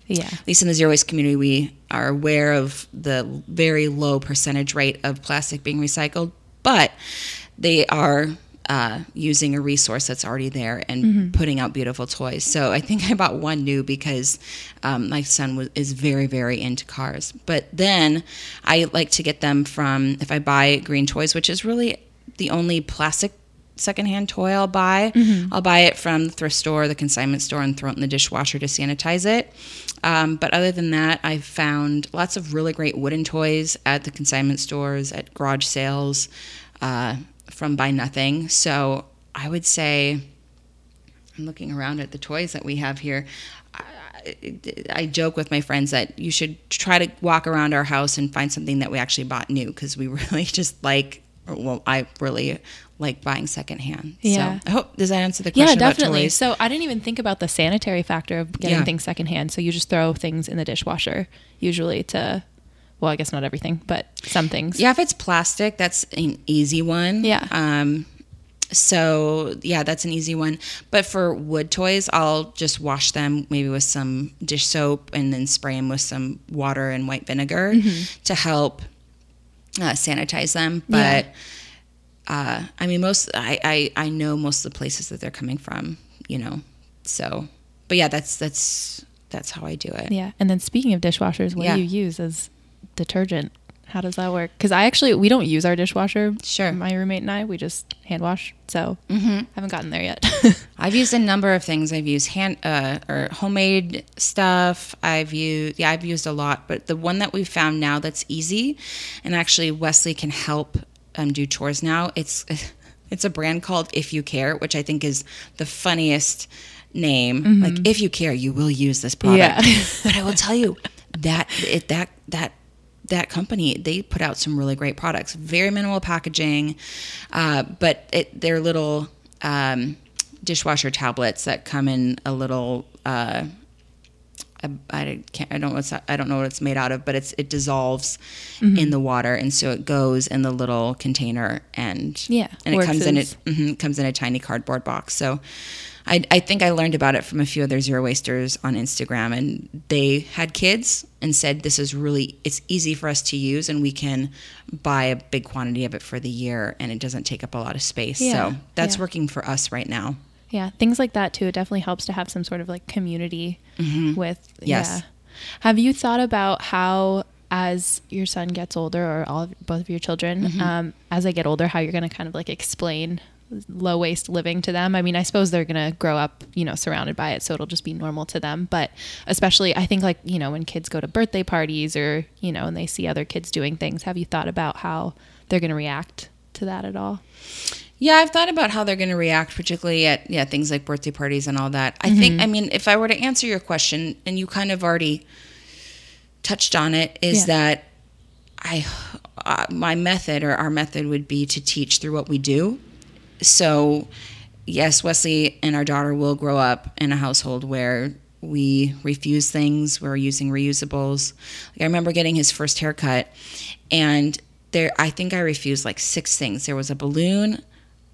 yeah. at least in the zero waste community, we are aware of the very low percentage rate of plastic being recycled, but they are uh, using a resource that's already there and putting out beautiful toys. So I think I bought one new because um, my son was, is very, very into cars. But then I like to get them from, if I buy green toys, which is really the only plastic secondhand toy I'll buy. I'll buy it from the thrift store, the consignment store, and throw it in the dishwasher to sanitize it. Um, but other than that, I've found lots of really great wooden toys at the consignment stores, at garage sales, uh, from Buy Nothing. So I would say, I'm looking around at the toys that we have here. I, I joke with my friends that you should try to walk around our house and find something that we actually bought new because we really just like, well, I really like buying secondhand. Yeah. So I hope, does that answer the Yeah, question about definitely. So I didn't even think about the sanitary factor of getting Yeah. things secondhand. So you just throw things in the dishwasher, usually to, well, I guess not everything, but some things. Yeah, if it's plastic, that's an easy one. Yeah. Um, so yeah, that's an easy one. But for wood toys, I'll just wash them maybe with some dish soap and then spray them with some water and white vinegar Mm-hmm. to help uh, sanitize them. Yeah. But uh, I mean, most I, I I know most of the places that they're coming from. You know, so but yeah, that's that's that's how I do it. Yeah. And then speaking of dishwashers, what Yeah. do you use as detergent? How does that work? Because I actually, we don't use our dishwasher. Sure. My roommate and I, we just hand wash. So Mm-hmm. Haven't gotten there yet. I've used a number of things. I've used hand uh, or homemade stuff. I've used yeah, I've used a lot. But the one that we've found now that's easy, and actually Wesley can help um, do chores now. It's it's a brand called If You Care, which I think is the funniest name. Like if you care, you will use this product. Mm-hmm. Yeah. but I will tell you that it that that that company they put out some really great products very minimal packaging uh, but it, they're little um, dishwasher tablets that come in a little uh, I, I can't I don't know what's I don't know what it's made out of, but it's it dissolves in the water, and so it goes in the little container, and Yeah, and it comes in it mhm, comes in a tiny cardboard box. So. I, I think I learned about it from a few other zero wasters on Instagram, and they had kids and said this is really it's easy for us to use, and we can buy a big quantity of it for the year, and it doesn't take up a lot of space. Yeah, so that's yeah. working for us right now. Yeah, things like that too. It definitely helps to have some sort of like community with. Mm-hmm. Yes. Yeah. Have you thought about how, as your son gets older, or all of, both of your children, Mm-hmm. um, as they get older, how you're going to kind of like explain low waste living to them? I mean, I suppose they're going to grow up, you know, surrounded by it, so it'll just be normal to them. But especially, I think like you know, when kids go to birthday parties or you know, and they see other kids doing things, have you thought about how they're going to react to that at all? Yeah, I've thought about how they're going to react, particularly at yeah things like birthday parties and all that. I think, I mean, if I were to answer your question, and you kind of already touched on it, is Yeah. that I uh, my method or our method would be to teach through what we do. So, yes, Wesley and our daughter will grow up in a household where we refuse things. We're using reusables. Like I remember getting his first haircut, and there I think I refused like six things. There was a balloon,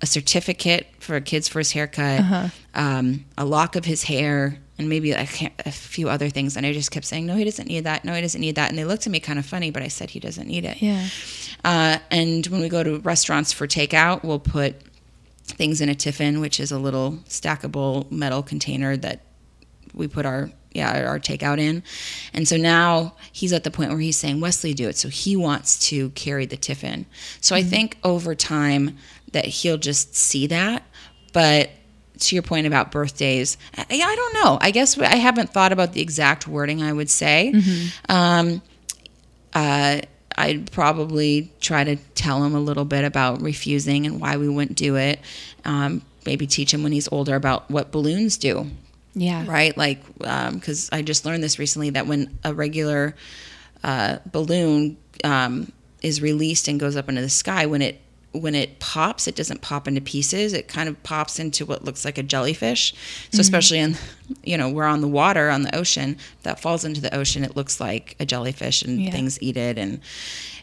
a certificate for a kid's first haircut, um, a lock of his hair, and maybe a, a few other things. And I just kept saying, "No, he doesn't need that. No, he doesn't need that." And they looked at me kind of funny, but I said he doesn't need it. Yeah. Uh, and when we go to restaurants for takeout, we'll put things in a tiffin, which is a little stackable metal container that we put our yeah our takeout in. And so now he's at the point where he's saying, "Wesley, do it." So he wants to carry the tiffin. So I think over time that he'll just see that, but. To your point about birthdays, I, I don't know. I guess I haven't thought about the exact wording I would say. Um, uh, I'd probably try to tell him a little bit about refusing and why we wouldn't do it. Um, maybe teach him when he's older about what balloons do, Yeah. right? Like, because I just learned this recently that when a regular uh, balloon um, is released and goes up into the sky, when it when it pops, it doesn't pop into pieces. It kind of pops into what looks like a jellyfish. So mm-hmm. especially in, you know, we're on the water on the ocean. That falls into the ocean, it looks like a jellyfish, and Yeah. things eat it. And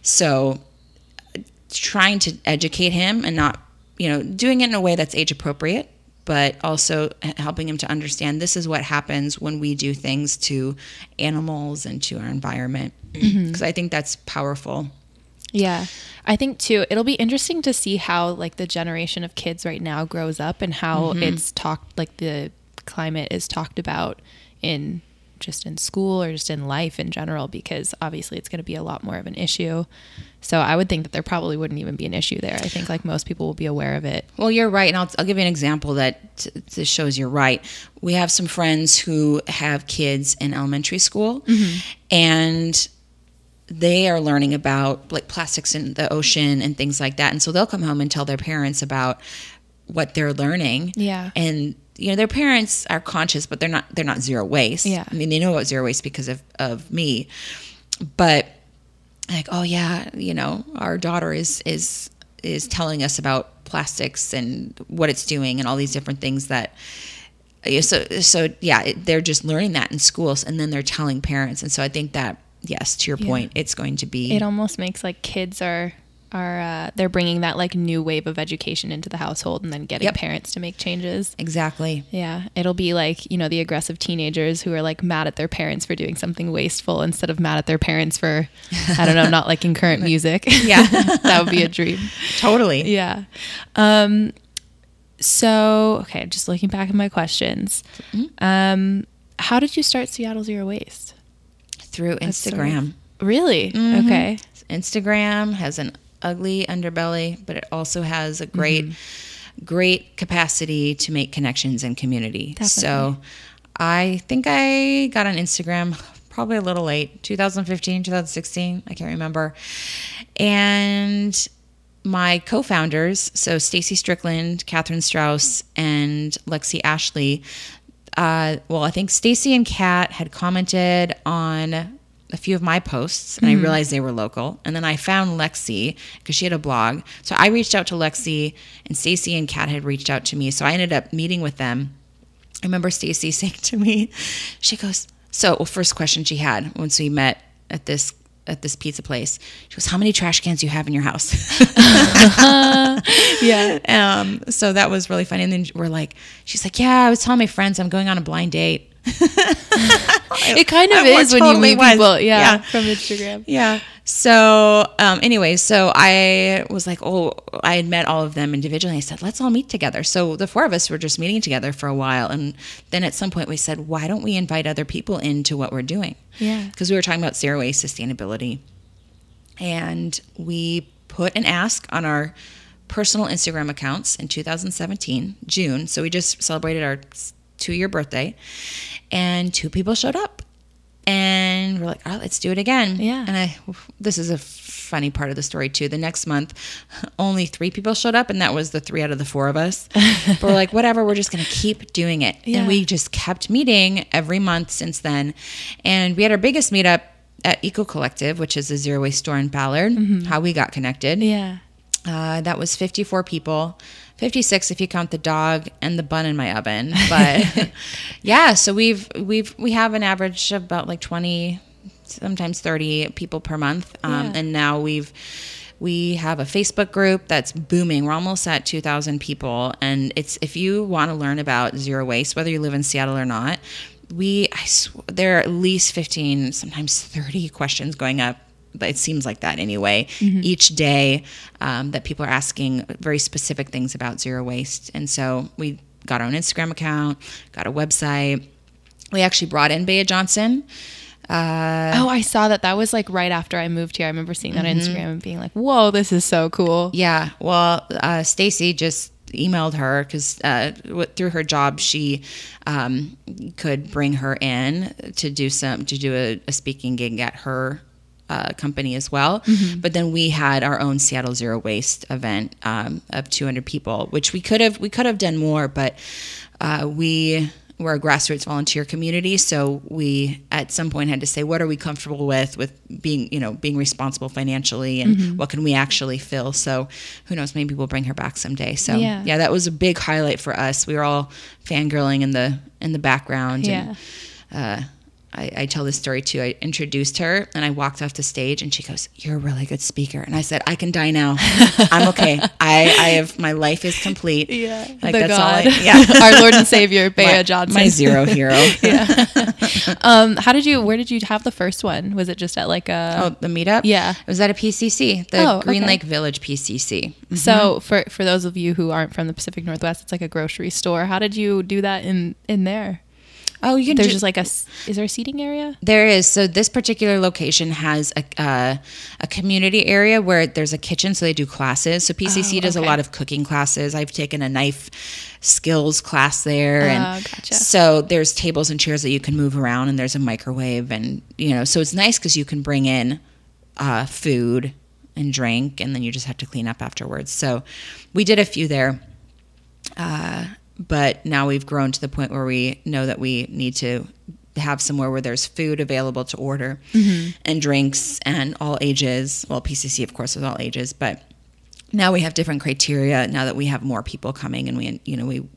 so, trying to educate him and not, you know, doing it in a way that's age appropriate, but also helping him to understand this is what happens when we do things to animals and to our environment. Mm-hmm. Because I think that's powerful. Yeah. I think too, it'll be interesting to see how like the generation of kids right now grows up and how mm-hmm. it's talked like the climate is talked about in just in school or just in life in general because obviously it's going to be a lot more of an issue. So I would think that there probably wouldn't even be an issue there. I think like most people will be aware of it. Well, you're right, and I'll, I'll give you an example that t- t- shows you're right. We have some friends who have kids in elementary school, mm-hmm. and they are learning about like plastics in the ocean and things like that. And so they'll come home and tell their parents about what they're learning. Yeah. And you know, their parents are conscious, but they're not they're not zero waste. Yeah. I mean, they know about zero waste because of, of me. But like, oh yeah, you know, our daughter is is is telling us about plastics and what it's doing and all these different things that so so yeah it, they're just learning that in schools and then they're telling parents and so i think that yes to your Yeah. point it's going to be It almost makes like kids are are uh, they're bringing that like new wave of education into the household and then getting Yep. parents to make changes. exactly Yeah, it'll be like, you know, the aggressive teenagers who are like mad at their parents for doing something wasteful instead of mad at their parents for, I don't know, not liking current music. Yeah. that would be a dream. totally Yeah. Um, so, okay, just looking back at my questions. Um, how did you start Seattle Zero Waste? Through That's sort of- instagram Really? Mm-hmm. Okay. instagram has an ugly underbelly but it also has a great great capacity to make connections and community so i think i got on instagram probably a little late 2015 2016 i can't remember and my co-founders so stacy strickland catherine strauss and lexi ashley uh, well i think stacy and kat had commented on a few of my posts and i realized they were local. And then i found lexi because she had a blog. So i reached out to lexi and stacy and kat had reached out to me. So i ended up meeting with them. I remember Stacy saying to me, she goes, So, well, first question she had once we met at this at this pizza place, she goes, "How many trash cans do you have in your house?" yeah. um, so that was really funny. And then we're like, she's like, "Yeah, I was telling my friends I'm going on a blind date." It kind of I is when you meet was. people, yeah, Yeah. from Instagram. Yeah. So, um, anyway, so I was like, oh, I had met all of them individually. I said, let's all meet together. So the four of us were just meeting together for a while. And then at some point we said, why don't we invite other people into what we're doing? Yeah. Because we were talking about zero waste sustainability. And we put an ask on our personal Instagram accounts in 2017, June. So we just celebrated our two your birthday. And two people showed up and we're like, right, let's do it again. Yeah. And I, this is a funny part of the story too. The next month, only three people showed up, and that was the three out of the four of us. but we're like, whatever, we're just going to keep doing it. Yeah. And we just kept meeting every month since then. And we had our biggest meetup at Eco Collective, which is a zero waste store in Ballard, how we got connected. Yeah. Uh, that was 54 people, 56 if you count the dog and the bun in my oven. But yeah, so we've we've we have an average of about like 20, sometimes 30 people per month, um, Yeah. and now we've we have a Facebook group that's booming. We're almost at 2,000 people, and it's if you want to learn about zero waste, whether you live in Seattle or not. We, I sw- there are at least 15, sometimes 30 questions going up it seems like that anyway each day um, that people are asking very specific things about zero waste and so we got our own instagram account got a website we actually brought in Bea Johnson. Uh, Oh, I saw that. That was like right after I moved here. I remember seeing that Mm-hmm. on Instagram and being like, "Whoa, this is so cool." yeah, well, uh, Stacy just emailed her because uh, w- through her job she um, could bring her in to do some to do a, a speaking gig at her uh, company as well. But then we had our own Seattle Zero Waste event um, of 200 people, which we could have we could have done more, but uh, we were a grassroots volunteer community, so we at some point had to say what are we comfortable with with being you know being responsible financially and what can we actually fill. So who knows, maybe we'll bring her back someday. So Yeah. yeah, that was a big highlight for us. We were all fangirling in the in the background. Yeah. And, uh, I, I tell this story too. I introduced her and I walked off the stage and she goes, You're a really good speaker. And I said, I can die now. I'm okay. I, I have my life is complete. Yeah, Like the that's all God, I yeah. our Lord and Savior, Bea my, Johnson. my zero hero. yeah. um, how did you? Where did you have the first one? Was it just at like a? Oh, the meetup? Yeah. It was at a PCC, the Oh, Green okay. Lake Village PCC. So for for those of you who aren't from the Pacific Northwest, it's like a grocery store. How did you do that in in there? Oh, you can There's ju- just like a Is there a seating area? There is. So this particular location has a uh, a community area where there's a kitchen, so they do classes. So PCC Oh, does a lot of cooking classes. I've taken a knife skills class there, Oh, and gotcha. so there's tables and chairs that you can move around, and there's a microwave, and you know, so it's nice because you can bring in uh, food and drink, and then you just have to clean up afterwards. So we did a few there but now we've grown to the point where we know that we need to have somewhere where there's food available to order mm-hmm. and drinks and all ages. Well, PCC, of course, is all ages, but now we have different criteria now that we have more people coming and we, you know, we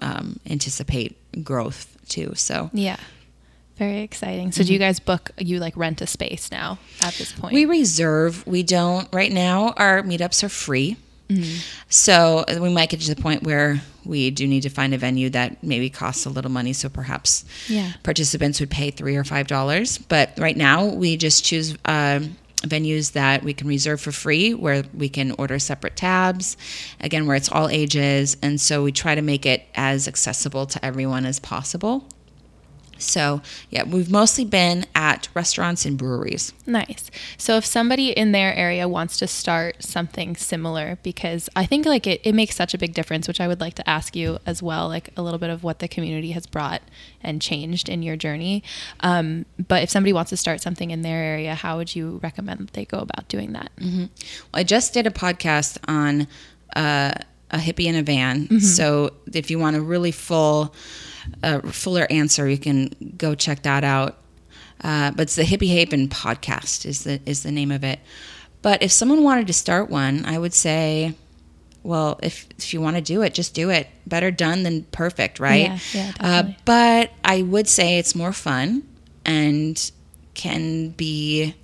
um, anticipate growth too. So Yeah. Very exciting. So do you mm-hmm. guys book? You like rent a space now at this point? we reserve. We don't right now. Our meetups are free. Mm-hmm. So uh, we might get to the point where we do need to find a venue that maybe costs a little money. So perhaps Yeah. participants would pay three or five dollars. But right now we just choose um, venues that we can reserve for free, where we can order separate tabs. Again, where it's all ages, and so we try to make it as accessible to everyone as possible. So yeah, we've mostly been at restaurants and breweries. Nice. So if somebody in their area wants to start something similar, because I think like it, it makes such a big difference, which I would like to ask you as well, like a little bit of what the community has brought and changed in your journey. Um, but if somebody wants to start something in their area, how would you recommend that they go about doing that? Well, I just did a podcast on uh, a hippie in a van. So if you want a really full, uh, fuller answer, you can go check that out. Uh, but it's the Hippie Haven podcast is the is the name of it. But if someone wanted to start one, I would say well, if if you want to do it, just do it. Better done than perfect, right? Yeah, yeah, uh, but I would say it's more fun and can be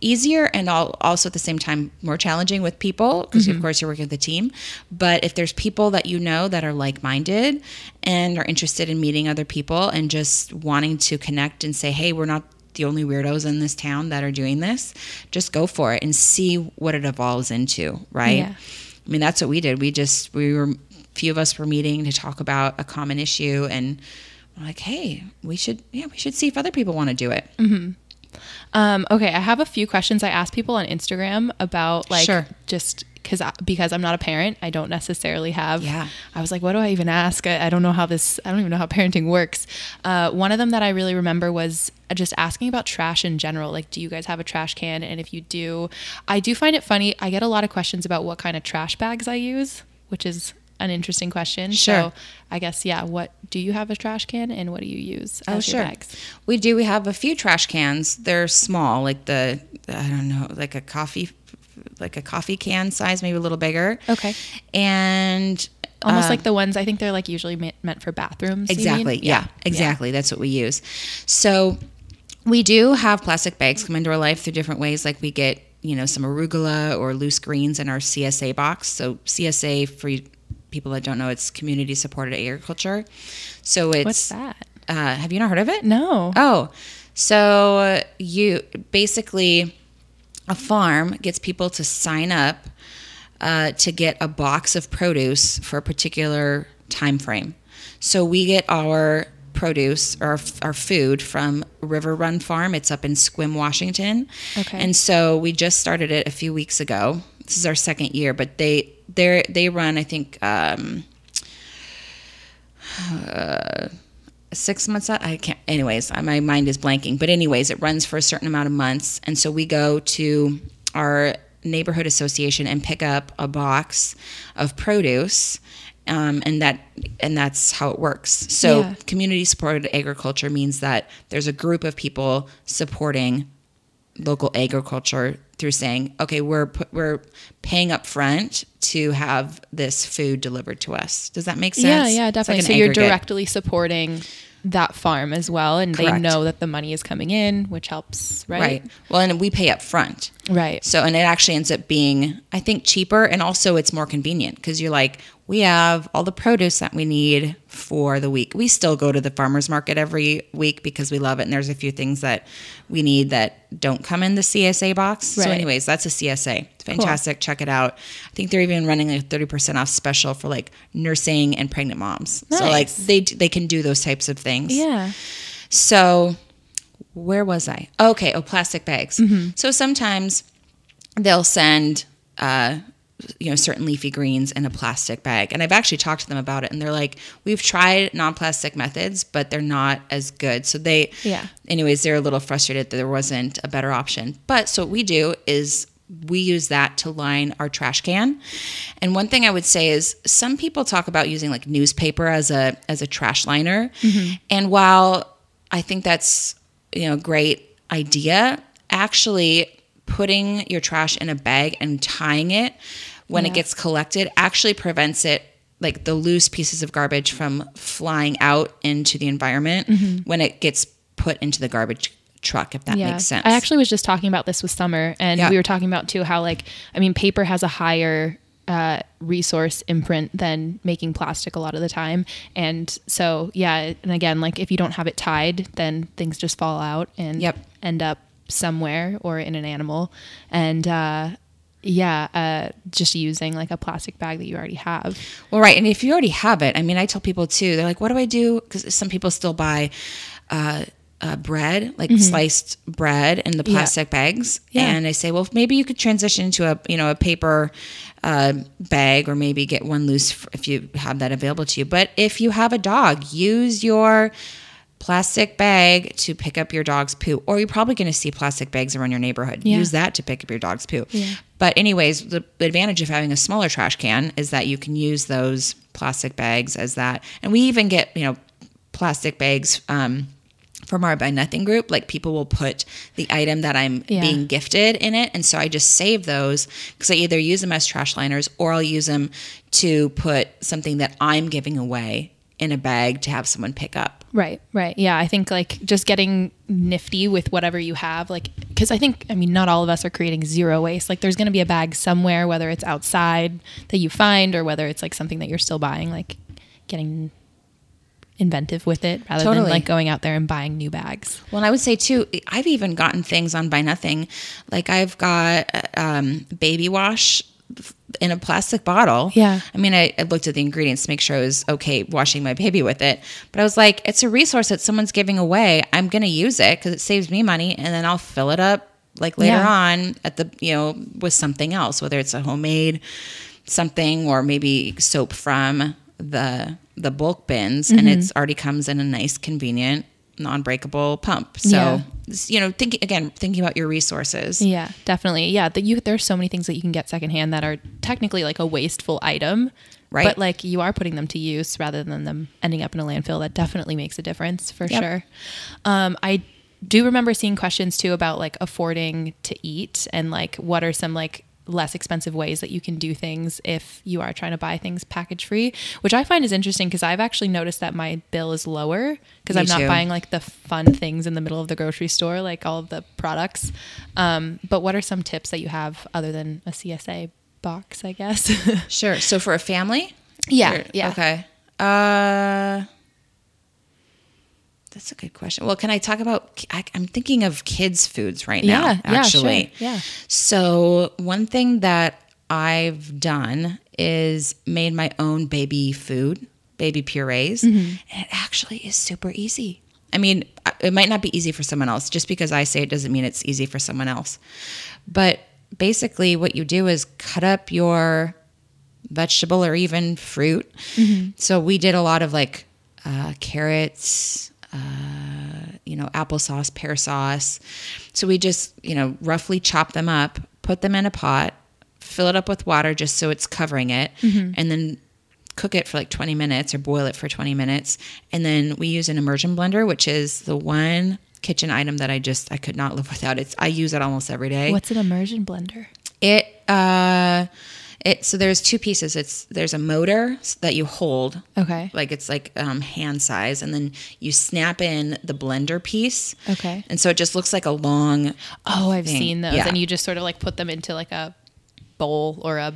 easier and al- also at the same time more challenging with people because of mm-hmm. course you're working with a team. But if there's people that you know that are like-minded and are interested in meeting other people and just wanting to connect and say hey we're not the only weirdos in this town that are doing this just go for it and see what it evolves into right? Yeah. i mean that's what we did. We just we were a few of us were meeting to talk about a common issue and we're like hey we should yeah we should see if other people want to do it mm-hmm. Um, okay, I have a few questions I ask people on Instagram about like Sure. just because because I'm not a parent, I don't necessarily have. Yeah. I was like, what do I even ask? I, I don't know how this. I don't even know how parenting works. Uh, one of them that I really remember was just asking about trash in general. Like, do you guys have a trash can? And if you do, I do find it funny. I get a lot of questions about what kind of trash bags I use, which is an interesting question. Sure. So I guess yeah. What do you have a trash can, and what do you use as Oh, your sure. bags? We do. We have a few trash cans. They're small, like the I don't know, like a coffee, like a coffee can size, maybe a little bigger. Okay. And Almost uh, like the ones I think they're like usually me- meant for bathrooms. exactly, yeah, exactly. That's what we use. So we do have plastic bags come into our life through different ways. Like we get you know some arugula or loose greens in our CSA box. So CSA for people that don't know, it's community supported agriculture. So it's What's that? Uh, have you not heard of it? No. Oh, so you basically a farm gets people to sign up uh, to get a box of produce for a particular time frame. So we get our produce or our, our food from River Run Farm. It's up in Sequim, Washington. Okay. And so we just started it a few weeks ago. This is our second year, but they they they run I think um, six months out. I can't. Anyways, my mind is blanking. But anyways, it runs for a certain amount of months, and so we go to our neighborhood association and pick up a box of produce. Um, and that and that's how it works. So Yeah. community supported agriculture means that there's a group of people supporting local agriculture through saying, okay, we're we're paying up front to have this food delivered to us. Does that make sense? Yeah, yeah, like definitely. an so you're directly supporting that farm as well, and they know that the money is coming in, which helps, right? Right. Well, and we pay up front. Right. So, and it actually ends up being, I think, cheaper and also it's more convenient because you're like, we have all the produce that we need for the week. We still go to the farmer's market every week because we love it. And there's a few things that we need that don't come in the CSA box. So, anyways, that's a CSA. It's fantastic. Check it out. I think they're even running a 30% off special for like nursing and pregnant moms. So, like, they, they can do those types of things. Yeah. So, where was I? Okay, oh, plastic bags. So sometimes they'll send, uh, you know, certain leafy greens in a plastic bag, and I've actually talked to them about it, and they're like, we've tried non-plastic methods, but they're not as good. So they, Yeah. Anyways, they're a little frustrated that there wasn't a better option. But so what we do is we use that to line our trash can. And one thing I would say is some people talk about using like newspaper as a as a trash liner. Mm-hmm. And while I think that's you know a great idea, actually putting your trash in a bag and tying it when Yeah. it gets collected actually prevents it like the loose pieces of garbage from flying out into the environment when it gets put into the garbage truck if that makes sense. I actually was just talking about this with Summer, and Yeah. we were talking about too how like I mean, paper has a higher uh, resource imprint than making plastic a lot of the time, and so yeah, and again, like if you don't have it tied, then things just fall out and Yep. end up somewhere or in an animal, and. uh yeah, uh, just using like a plastic bag that you already have. Well, right. And if you already have it, I mean, I tell people too, they're like, what do I do? Because some people still buy uh, uh, bread, like sliced bread in the plastic bags. Mm-hmm. Yeah. And I say, well, maybe you could transition to a, you know, a paper uh, bag or maybe get one loose if you have that available to you. But if you have a dog, use your plastic bag to pick up your dog's poo or you're probably going to see plastic bags around your neighborhood Yeah. use that to pick up your dog's poo Yeah. But anyways, the, the advantage of having a smaller trash can is that you can use those plastic bags as that, and we even get you know plastic bags um, from our buy nothing group. Like people will put the item that i'm Yeah. being gifted in it. And so i just save those because i either use them as trash liners or i'll use them to put something that i'm giving away in a bag to have someone pick up Right, right. Yeah, I think like just getting nifty with whatever you have, like, because I think, I mean, not all of us are creating zero waste. Like, there's going to be a bag somewhere, whether it's outside that you find or whether it's like something that you're still buying, like getting inventive with it rather than like going out there and buying new bags. Well, and I would say too, I've even gotten things on Buy Nothing. Like I've got um, baby wash in a plastic bottle. Yeah. I mean, I, I looked at the ingredients to make sure I was okay washing my baby with it. But I was like, it's a resource that someone's giving away. I'm going to use it because it saves me money and then I'll fill it up like later Yeah. on at the, you know, with something else, whether it's a homemade something or maybe soap from the the bulk bins and Mm-hmm. it's already comes in a nice convenient non-breakable pump so Yeah. you know thinking again thinking about your resources Yeah, definitely. Yeah, that you there's so many things that you can get secondhand that are technically like a wasteful item. Right. But like you are putting them to use rather than them ending up in a landfill. That definitely makes a difference for Yep. sure. Um, I do remember seeing questions too about like affording to eat and like what are some like less expensive ways that you can do things if you are trying to buy things package free, which I find is interesting because I've actually noticed that my bill is lower because I'm not too. buying like the fun things in the middle of the grocery store, like all of the products. Um, but what are some tips that you have other than a CSA box, I guess? sure so for a family yeah. Or- Yeah. okay uh that's a good question well can i talk about I, i'm thinking of kids foods right now Yeah. Yeah. Sure. Yeah. So, one thing that I've done is made my own baby food, baby purees, Mm-hmm. and it actually is super easy. I mean, it might not be easy for someone else. Just because I say it doesn't mean it's easy for someone else. But basically, what you do is cut up your vegetable or even fruit. Mm-hmm. So, we did a lot of like uh, carrots, uh, you know, applesauce, pear sauce. So we just, you know, roughly chop them up, put them in a pot, fill it up with water just so it's covering it, and then cook it for like 20 minutes or boil it for 20 minutes. And then we use an immersion blender, which is the one kitchen item that I just I could not live without. It's I use it almost every day. What's an immersion blender? It uh it so there's two pieces. It's there's a motor that you hold Okay. like it's like um, hand size, and then you snap in the blender piece. Okay. And so it just looks like a long. Oh, I've thing. seen those. Yeah. And you just sort of like put them into like a bowl or a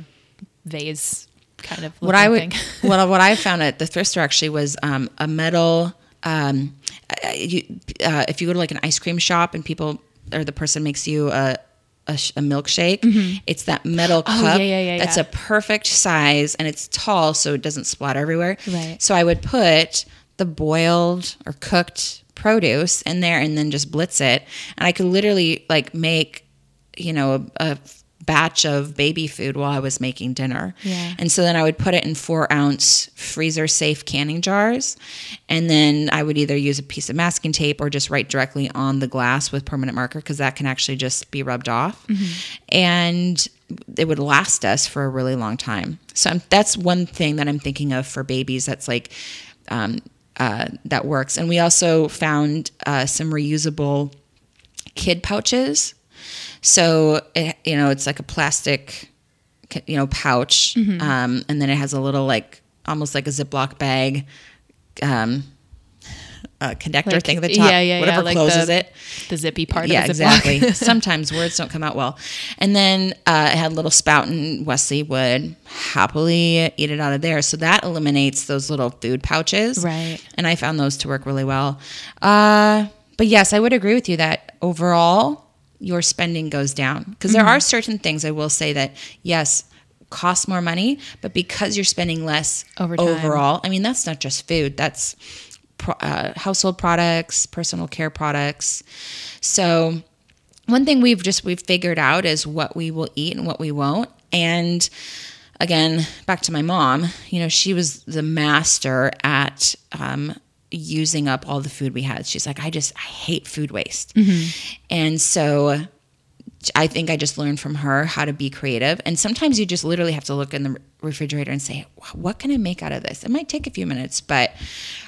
vase kind of What I would, thing. what what I found at the thrift store actually was um, a metal. Um, uh, you, uh, if you go to like an ice cream shop and people or the person makes you a a, sh- a milkshake, it's that metal cup. Mm-hmm. Oh, yeah, yeah, yeah, That's a perfect size and it's tall, so it doesn't splatter everywhere. Right. So I would put the boiled or cooked produce in there and then just blitz it, and I could literally like make, you know, a, a batch of baby food while I was making dinner. Yeah. And so then I would put it in four ounce freezer safe canning jars. And then I would either use a piece of masking tape or just write directly on the glass with permanent marker because that can actually just be rubbed off. And it would last us for a really long time. So I'm, that's one thing that I'm thinking of for babies that's like, um, uh, that works. And we also found uh, some reusable kid pouches. So it, you know, it's like a plastic, you know, pouch, Mm-hmm. um, and then it has a little like almost like a Ziploc bag, um, uh, connector Like- thing at the top, yeah, yeah, yeah, whatever like closes the- it. the zippy part Yeah, exactly. Sometimes words don't come out well. And then uh, it had a little spout, and Wesley would happily eat it out of there. So that eliminates those little food pouches. Right. And I found those to work really well. Uh, but yes, I would agree with you that overall, your spending goes down. Because there are certain things I will say that, yes, cost more money, but because you're spending less Over overall, I mean, that's not just food, that's uh, household products, personal care products. So, one thing we've just we've figured out is what we will eat and what we won't and again back to my mom you know she was the master at um, using up all the food we had she's like i just i hate food waste and so I think I just learned from her how to be creative. And sometimes you just literally have to look in the refrigerator and say, what can I make out of this? It might take a few minutes, but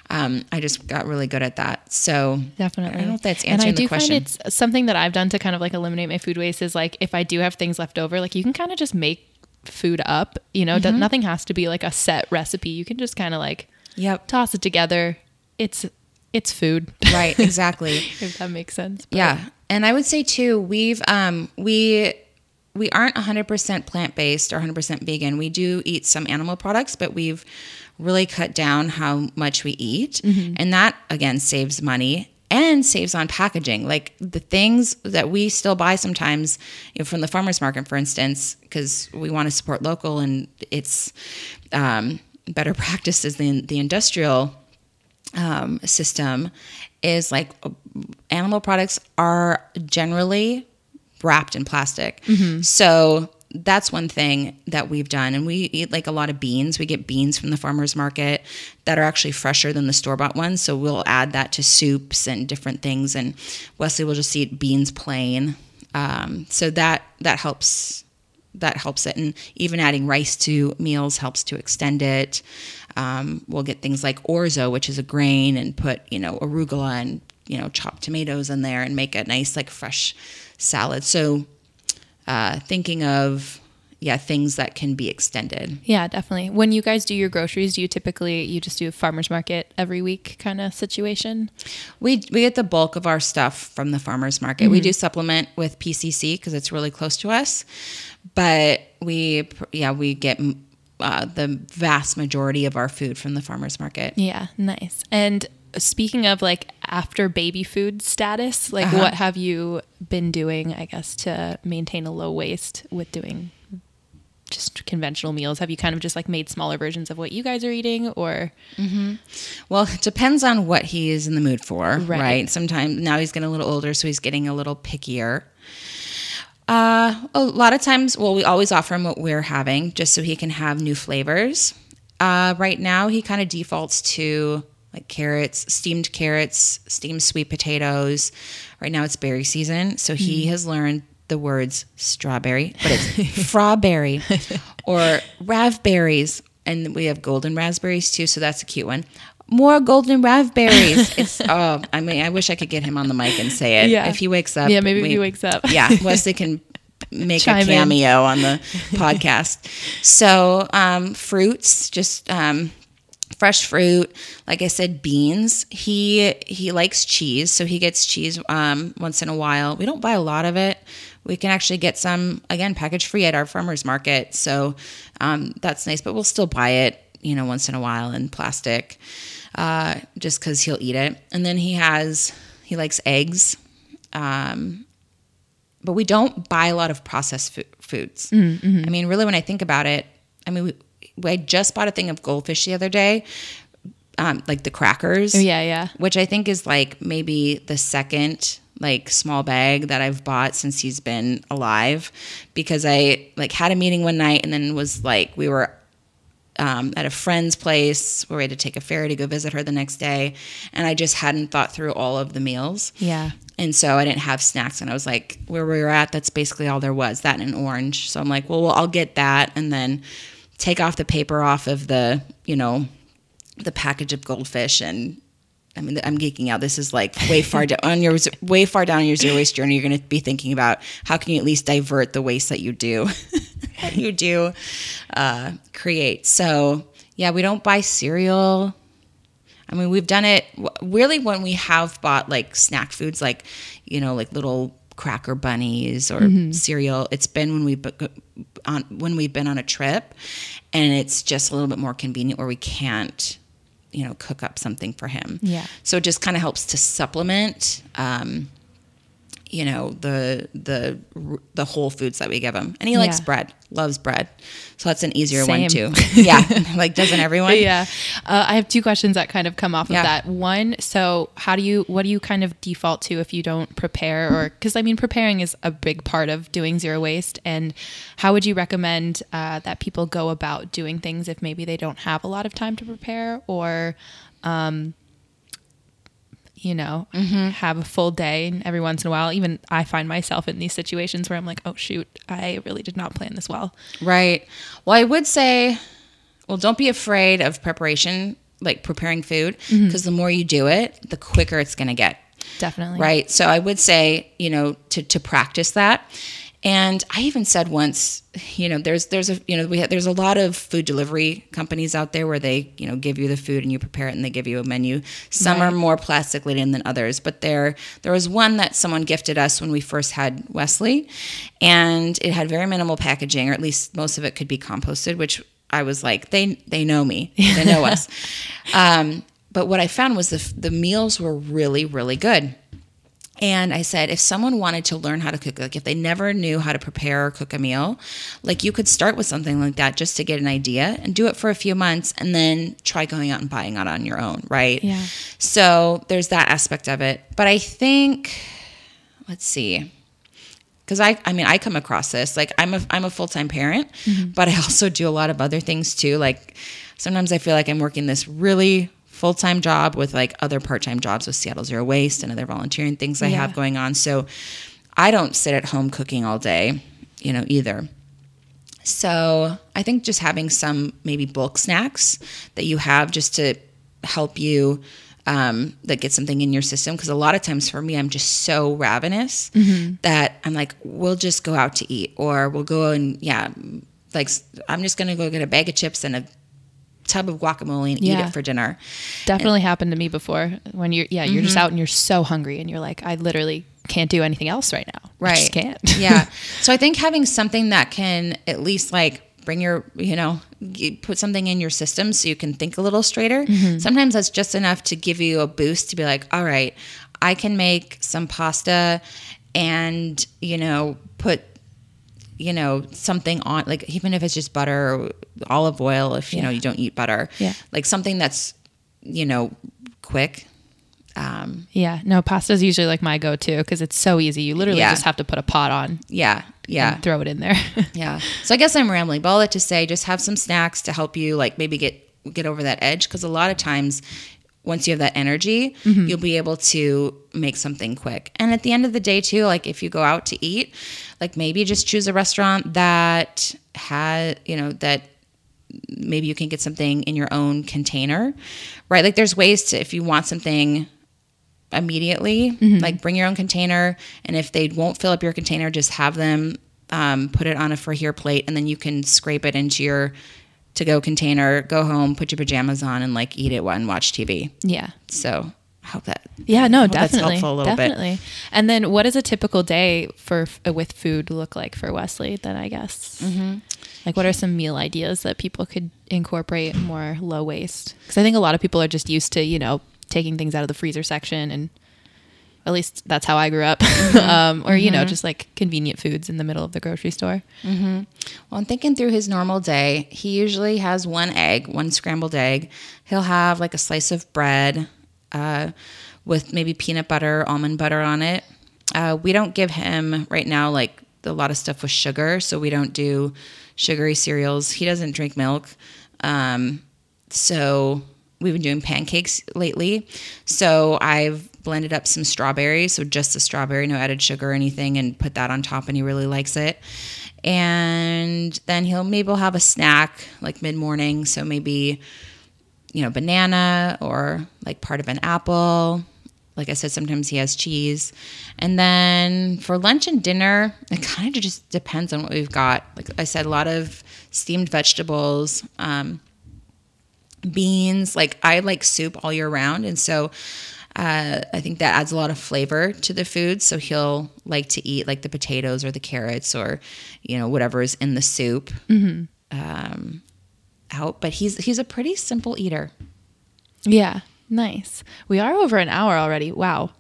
um, I just got really good at that. So Definitely. I don't know if that's and I do question. find it's something that I've done to kind of like eliminate my food waste is like if I do have things left over, like you can kind of just make food up. You know, Mm-hmm. Nothing has to be like a set recipe. You can just kind of like yep. toss it together. It's it's food, Right. Exactly. if that makes sense. But Yeah. And I would say too, we've um we we aren't 100% plant-based or 100% vegan. We do eat some animal products, but we've really cut down how much we eat. And that again saves money and saves on packaging. Like the things that we still buy sometimes you know, from the farmers market, for instance, because we want to support local and it's um, better practices than the industrial um, system is like animal products are generally wrapped in plastic. So that's one thing that we've done. And we eat like a lot of beans. We get beans from the farmer's market that are actually fresher than the store bought ones. So we'll add that to soups and different things. And Wesley will just eat beans plain. Um, so that that helps that helps it. And even adding rice to meals helps to extend it. Um, we'll get things like orzo, which is a grain, and put you know arugula and you know chopped tomatoes in there and make a nice like fresh salad. So uh, thinking of yeah things that can be extended. Yeah, definitely. When you guys do your groceries, do you typically you just do a farmers market every week kind of situation? We we get the bulk of our stuff from the farmers market. We do supplement with PCC because it's really close to us, but we yeah we get uh, the vast majority of our food from the farmers market. Yeah, nice. And speaking of like after baby food status, like Uh-huh. what have you been doing, I guess, to maintain a low waste with doing just conventional meals? Have you kind of just like made smaller versions of what you guys are eating or Mm-hmm. Well, it depends on what he is in the mood for, Right. right? Sometimes now he's getting a little older, so he's getting a little pickier. Uh, a lot of times, well, we always offer him what we're having just so he can have new flavors. Uh, right now, he kind of defaults to like carrots, steamed carrots, steamed sweet potatoes. Right now, it's berry season, so he Mm-hmm. has learned the words strawberry, but it's strawberry or raspberries, and we have golden raspberries too, so that's a cute one. More golden raspberries. It's oh, I mean, I wish I could get him on the mic and say it. Yeah. If he wakes up, Yeah, maybe if he wakes up. yeah, Wesley can make Chime a in. cameo on the podcast. So, um, fruits, just um, fresh fruit. Like I said, beans. He he likes cheese, so he gets cheese um, once in a while. We don't buy a lot of it. We can actually get some again package free at our farmers market, so um, that's nice. But we'll still buy it, you know, once in a while in plastic, uh, just because he'll eat it. And then he has he likes eggs. Um, but we don't buy a lot of processed fu- foods. I mean, really, when I think about it, I mean, we, we I just bought a thing of goldfish the other day, um, like the crackers. Oh, yeah, yeah. Which I think is like maybe the second like small bag that I've bought since he's been alive, because I like had a meeting one night and then was like we were um, at a friend's place where we had to take a ferry to go visit her the next day, and I just hadn't thought through all of the meals. Yeah. And so I didn't have snacks. And I was like, where we were at, that's basically all there was that and an orange. So I'm like, well, well, I'll get that and then take off the paper off of the, you know, the package of goldfish. And I mean, I'm geeking out. This is like way far down on your way far down your zero waste journey. You're going to be thinking about how can you at least divert the waste that you do, that you do uh, create. So yeah, we don't buy cereal. I mean, we've done it really when we have bought like snack foods, like you know, like little cracker bunnies or cereal. It's been when we on when we've been on a trip, and it's just a little bit more convenient where we can't, you know, cook up something for him. Yeah. So it just kind of helps to supplement, um, you know, the the the whole foods that we give him, and he likes Yeah. bread, loves bread, so that's an easier Same. one too. yeah, like doesn't everyone? yeah. Uh, I have two questions that kind of come off Yeah. of that. One, so how do you, what do you kind of default to if you don't prepare or, because I mean, preparing is a big part of doing zero waste. And how would you recommend uh, that people go about doing things if maybe they don't have a lot of time to prepare or, um, you know, Mm-hmm. have a full day. And every once in a while, even I find myself in these situations where I'm like, oh, shoot, I really did not plan this well. Right. Well, I would say, well, don't be afraid of preparation, like preparing food, because the more you do it, the quicker it's going to get. Definitely. Right. So I would say, you know, to, to practice that. And I even said once, you know, there's there's a you know we have, there's a lot of food delivery companies out there where they you know give you the food and you prepare it and they give you a menu. Some are more plastic laden than others, but there there was one that someone gifted us when we first had Wesley, and it had very minimal packaging, or at least most of it could be composted, which I was like, they they know me, they know us. Um, but what I found was the the meals were really really good. And I said, if someone wanted to learn how to cook, like if they never knew how to prepare or cook a meal, like you could start with something like that just to get an idea and do it for a few months and then try going out and buying it on your own, right? Yeah. So there's that aspect of it. But I think, let's see. Because I, I mean, I come across this like I'm a, I'm a full time parent, mm-hmm. but I also do a lot of other things too. Like sometimes I feel like I'm working this really full time job with like other part time jobs with Seattle Zero Waste and other volunteering things I Yeah. have going on. So I don't sit at home cooking all day, you know, either. So I think just having some maybe bulk snacks that you have just to help you um, that get something in your system. Because a lot of times for me, I'm just so ravenous that I'm like, we'll just go out to eat, or we'll go and yeah, like I'm just gonna go get a bag of chips and a tub of guacamole and eat it for dinner. Definitely happened to me before when you're, yeah, you're Mm-hmm. just out and you're so hungry and you're like, I literally can't do anything else right now. Just can't. yeah. So I think having something that can at least like bring your, you know, put something in your system so you can think a little straighter. Mm-hmm. Sometimes that's just enough to give you a boost to be like, all right, I can make some pasta and, you know, put you know something on like even if it's just butter olive oil if you know you don't eat butter Yeah. like something that's you know quick um Yeah. No, pasta's usually like my go to because it's so easy. You literally Yeah. just have to put a pot on yeah yeah and throw it in there. Yeah. So I guess I'm rambling, but all that to say, just have some snacks to help you, like maybe get get over that edge, because a lot of times, once you have that energy, you'll be able to make something quick. And at the end of the day, too, like if you go out to eat, like maybe just choose a restaurant that had, you know, that maybe you can get something in your own container, right? Like there's ways to if you want something immediately. Like bring your own container, and if they won't fill up your container, just have them um, put it on a for here plate, and then you can scrape it into your to go container. Go home, put your pajamas on, and like eat it while and watch TV. yeah. So I hope that Yeah, no, definitely, helpful a little bit. definitely. And then, what does a typical day for with food look like for Wesley? Then I guess, Mm-hmm. Like, what are some meal ideas that people could incorporate more low waste? Because I think a lot of people are just used to, you know, taking things out of the freezer section, and at least that's how I grew up, Mm-hmm. um, or you know, just like convenient foods in the middle of the grocery store. Well, I'm thinking through his normal day. He usually has one egg, one scrambled egg. He'll have like a slice of bread uh, with maybe peanut butter, almond butter on it. Uh, we don't give him right now like a lot of stuff with sugar, so we don't do sugary cereals. He doesn't drink milk. Um, so we've been doing pancakes lately. So I've blended up some strawberries, so just the strawberry, no added sugar or anything, and put that on top, and he really likes it. And then he'll maybe he'll have a snack like mid morning, so maybe you know banana or like part of an apple. Like I said, sometimes he has cheese. And then for lunch and dinner, it kind of just depends on what we've got. Like I said, a lot of steamed vegetables. Um, beans. Like I like soup all year round, and so uh, I think that adds a lot of flavor to the food. So he'll like to eat like the potatoes or the carrots or you know whatever is in the soup um, out. But he's he's a pretty simple eater. Yeah, nice. We are over an hour already. Wow.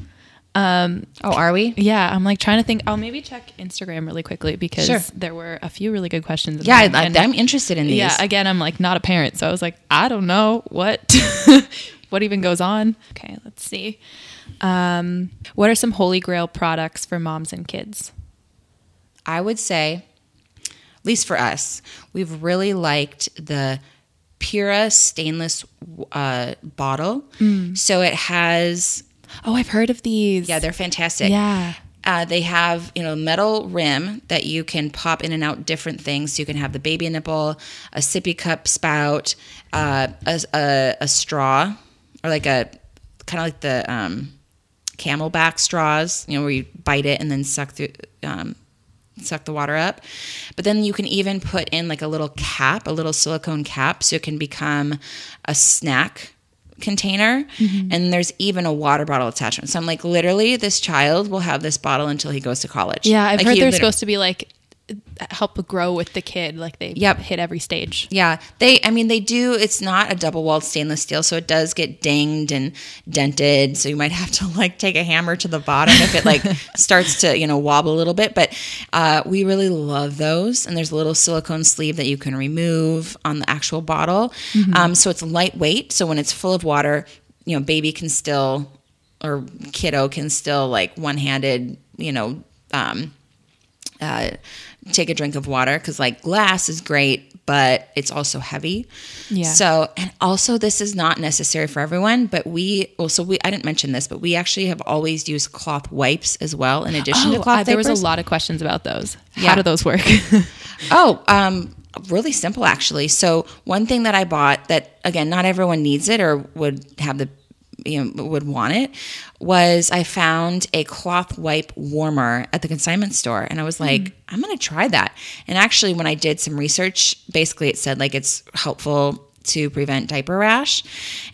Um, Oh, are we? Yeah, I'm like trying to think. I'll maybe check Instagram really quickly because Sure. there were a few really good questions. Yeah, I, I'm interested in these. yeah. Again, I'm like not a parent, so I was like, I don't know what what even goes on. Okay, let's see. Um, what are some holy grail products for moms and kids? I would say, at least for us, we've really liked the Pura stainless uh, bottle. So it has Oh, I've heard of these. Yeah, they're fantastic. Yeah. Uh, they have you know metal rim that you can pop in and out different things. So you can have the baby nipple, a sippy cup spout, uh, a, a, a straw, or like a kind of like the um, CamelBak straws. You know where you bite it and then suck through. Um, suck the water up. But then you can even put in like a little cap a little silicone cap so it can become a snack container. Mm-hmm. and there's even a water bottle attachment. So i'm like literally this child will have this bottle until he goes to college. Yeah, I've Like, heard he they're supposed to be like help grow with the kid. Like they Yep. hit every stage. yeah they i mean they do it's not a double walled stainless steel so it does get dinged and dented so you might have to like take a hammer to the bottom if it like starts to you know wobble a little bit but uh, we really love those and there's a little silicone sleeve that you can remove on the actual bottle um, so it's lightweight so when it's full of water you know baby can still or kiddo can still like one-handed you know um, uh, take a drink of water because like glass is great but it's also heavy Yeah. so and also this is not necessary for everyone but we also we i didn't mention this but we actually have always used cloth wipes as well in addition to Oh, cloth uh, there was a lot of questions about those. Yeah. How do those work? Oh, um, really simple actually. So one thing that I bought that again, not everyone needs it or would have the you know would want it was I found a cloth wipe warmer at the consignment store and I was like, I'm gonna try that. And actually when I did some research, basically it said like it's helpful to prevent diaper rash.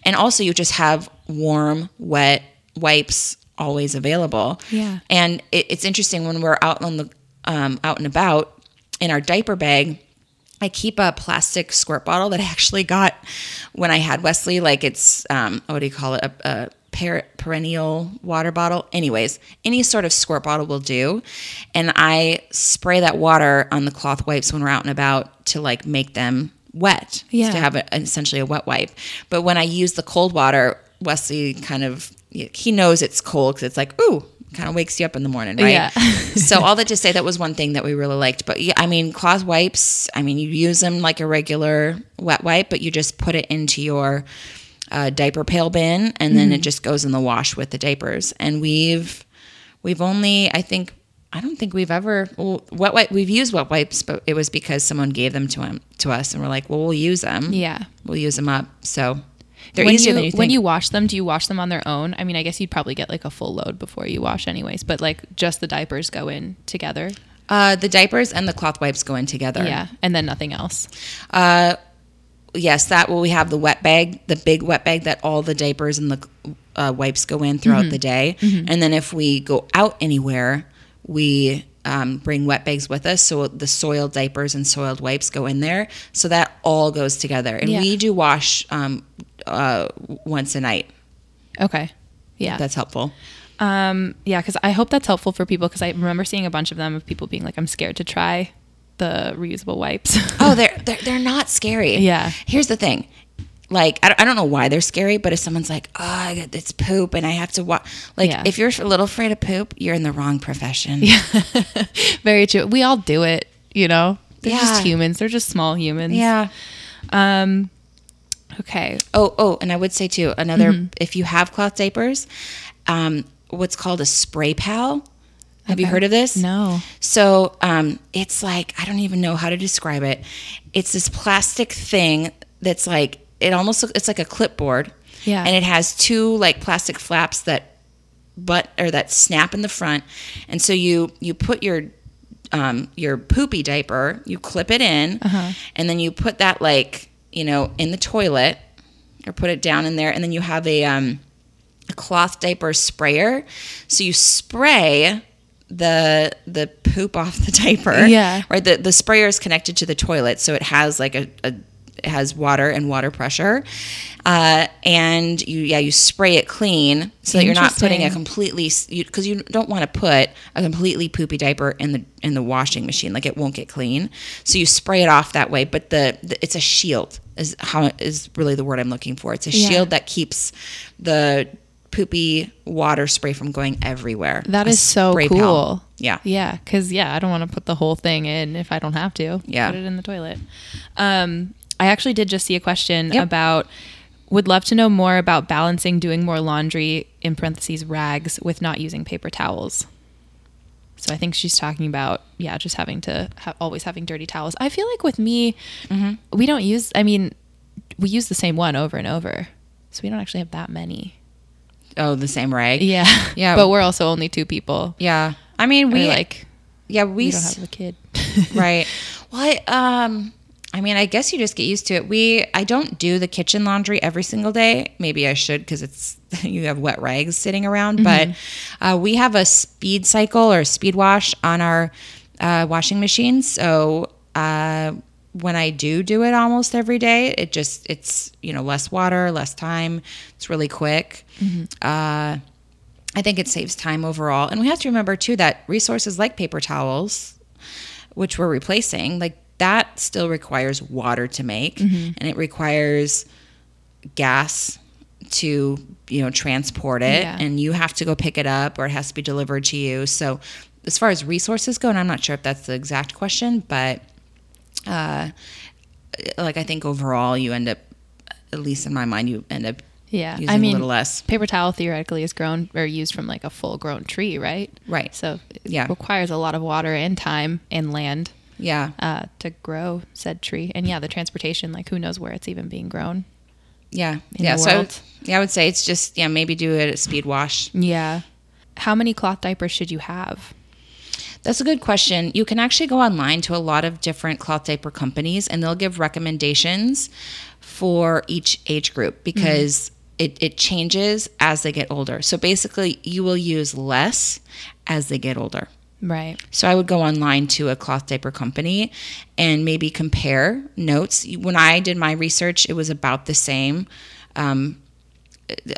And also you just have warm, wet wipes always available. Yeah. And it, it's interesting when we're out on the um, out and about in our diaper bag. I keep a plastic squirt bottle that I actually got when I had Wesley. Like it's um, what do you call it? A, a per- perineal water bottle. Anyways, any sort of squirt bottle will do, and I spray that water on the cloth wipes when we're out and about to like make them wet. Yeah. To have a, essentially a wet wipe. But when I use the cold water, Wesley kind of he knows it's cold because it's like ooh. Kind of wakes you up in the morning, right? Yeah. so all that to say that was one thing that we really liked. But yeah, I mean, cloth wipes. I mean, you use them like a regular wet wipe, but you just put it into your uh, diaper pail bin, and then it just goes in the wash with the diapers. And we've we've only, I think, I don't think we've ever well, wet wipe. We've used wet wipes, but it was because someone gave them to him to us, and we're like, well, we'll use them. yeah. we'll use them up. So they're when easier you, than you think. when you wash them, do you wash them on their own? I mean, I guess you'd probably get like a full load before you wash, anyways. But like, just the diapers go in together. uh, the diapers and the cloth wipes go in together. Yeah, and then nothing else. Uh, yes, that will we have the wet bag, the big wet bag that all the diapers and the uh, wipes go in throughout the day. And then if we go out anywhere, we um, bring wet bags with us. So the soiled diapers and soiled wipes go in there. So that all goes together. And Yeah. we do wash um, uh, once a night. Okay. Yeah. That's helpful. Um, yeah, because I hope that's helpful for people because I remember seeing a bunch of them of people being like, I'm scared to try the reusable wipes. Oh, they're, they're they're not scary. Yeah. Here's the thing. Like I don't, I don't know why they're scary, but if someone's like, "Oh, I it's poop and I have to walk," like Yeah. if you're a little afraid of poop, you're in the wrong profession. Yeah, Very true. We all do it, you know? They're Yeah. just humans. They're just small humans. Yeah. Um, okay. Oh, oh, and I would say too, another Mm-hmm. if you have cloth diapers, um, what's called a spray pal. Have you heard of this? No. So um, it's like I don't even know how to describe it. It's this plastic thing that's like it almost it's like a clipboard. Yeah. And it has two like plastic flaps that butt or that snap in the front, and so you you put your um, your poopy diaper, you clip it in, Uh-huh. and then you put that like you know in the toilet or put it down in there, and then you have a um, a cloth diaper sprayer. So you spray the the poop off the diaper. Yeah. Right. The the sprayer is connected to the toilet, so it has like a, a it has water and water pressure. Uh, and you yeah you spray it clean so that you're not putting a completely because you, don't want to put a completely poopy diaper in the in the washing machine like it won't get clean so you spray it off that way but the, the it's a shield is how is really the word i'm looking for it's a Yeah. shield that keeps the poopy water spray from going everywhere That A is so cool. pal. yeah Yeah, because yeah, I don't want to put the whole thing in if I don't have to. Yeah. put it in the toilet. Um, I actually did just see a question Yep. about. Would love to know more about balancing doing more laundry in parentheses rags with not using paper towels. So I think she's talking about yeah, just having to ha- always having dirty towels. I feel like with me, we don't use. I mean, we use the same one over and over, so we don't actually have that many. Oh, the same rag. Yeah, Yeah. But we're also only two people. Yeah. I mean, We like yeah we, we don't have a kid. right. Well, I, um, I mean, I guess you just get used to it. We, I don't do the kitchen laundry every single day. Maybe I should because it's you have wet rags sitting around. But uh, we have a speed cycle or speed wash on our uh, washing machine. So uh, when I do do it almost every day, it just it's you know less water, less time. It's really quick. Uh, I think it saves time overall. And we have to remember too that resources like paper towels, which we're replacing, like that still requires water to make and it requires gas to, you know, transport it Yeah. and you have to go pick it up or it has to be delivered to you. So as far as resources go, and I'm not sure if that's the exact question, but uh like I think overall you end up at least in my mind you end up yeah, using I mean, a little less. paper towel theoretically is grown or used from like a full grown tree, right? Right. So it Yeah. requires a lot of water and time and land Yeah. uh, to grow said tree. And yeah, the transportation, like who knows where it's even being grown. Yeah. in yeah. the so I would, yeah, I would say it's just yeah, maybe do it at speed wash. Yeah. How many cloth diapers should you have? That's a good question. You can actually go online to a lot of different cloth diaper companies and they'll give recommendations for each age group because it, it changes as they get older. So basically you will use less as they get older. Right. So I would go online to a cloth diaper company and maybe compare notes. When I did my research, it was about the same, um,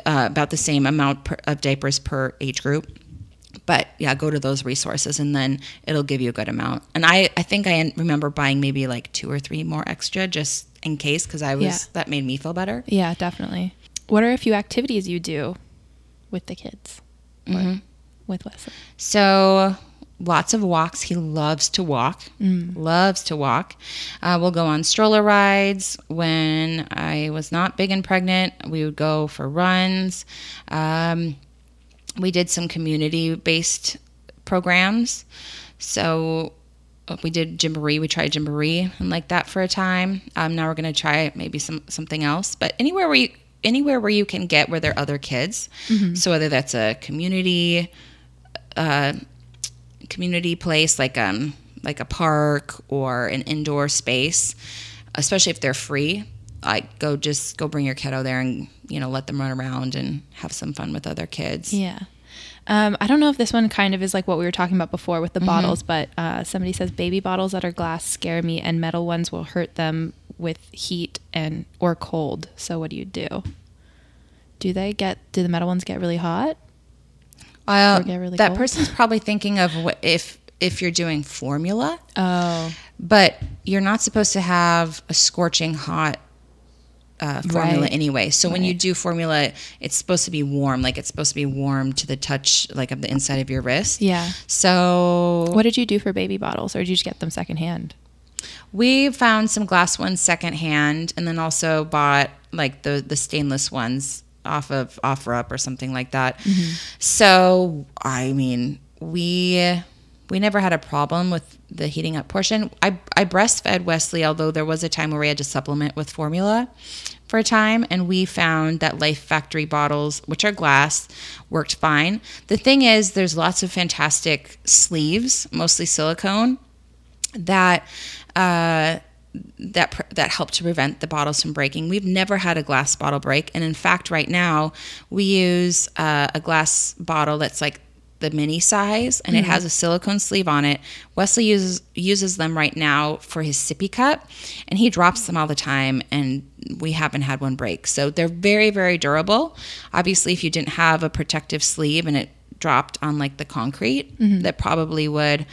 uh, about the same amount per, of diapers per age group. But yeah, go to those resources and then it'll give you a good amount. And I, I think I remember buying maybe like two or three more extra just in case because I was Yeah. that made me feel better. Yeah, definitely. What are a few activities you do with the kids? Mhm. With Wesley? So lots of walks. He loves to walk. Loves to walk. Uh, we'll go on stroller rides. When I was not big and pregnant, we would go for runs. Um, we did some community-based programs. So uh, we did Gymboree. We tried Gymboree and like that for a time. Um, now we're going to try maybe some something else. But anywhere where you anywhere where you can get where there are other kids. So whether that's a community uh, community place like um like a park or an indoor space, especially if they're free. Like go just go bring your kiddo there and you know let them run around and have some fun with other kids. Yeah. Um, I don't know if this one kind of is like what we were talking about before with the bottles, but uh, somebody says baby bottles that are glass scare me, and metal ones will hurt them with heat and or cold. So what do you do? Do they get? Do the metal ones get really hot? Uh, really that cold? person's probably thinking of what if if you're doing formula, Oh, but you're not supposed to have a scorching hot uh, formula Right. anyway. So when you do formula, it's supposed to be warm, like it's supposed to be warm to the touch, like of the inside of your wrist. yeah. So What did you do for baby bottles, or did you just get them secondhand? we found some glass ones secondhand, and then also bought like the the stainless ones off of OfferUp or something like that. So I mean, we we never had a problem with the heating up portion. I I breastfed Wesley, although there was a time where we had to supplement with formula for a time, and we found that Lifefactory bottles, which are glass, worked fine. The thing is, there's lots of fantastic sleeves, mostly silicone, that uh, that that help to prevent the bottles from breaking. We've never had a glass bottle break, and in fact, right now we use uh, a glass bottle that's like the mini size, and it has a silicone sleeve on it. Wesley uses uses them right now for his sippy cup, and he drops them all the time, and we haven't had one break. So they're very very durable. Obviously, if you didn't have a protective sleeve and it dropped on like the concrete, that probably would.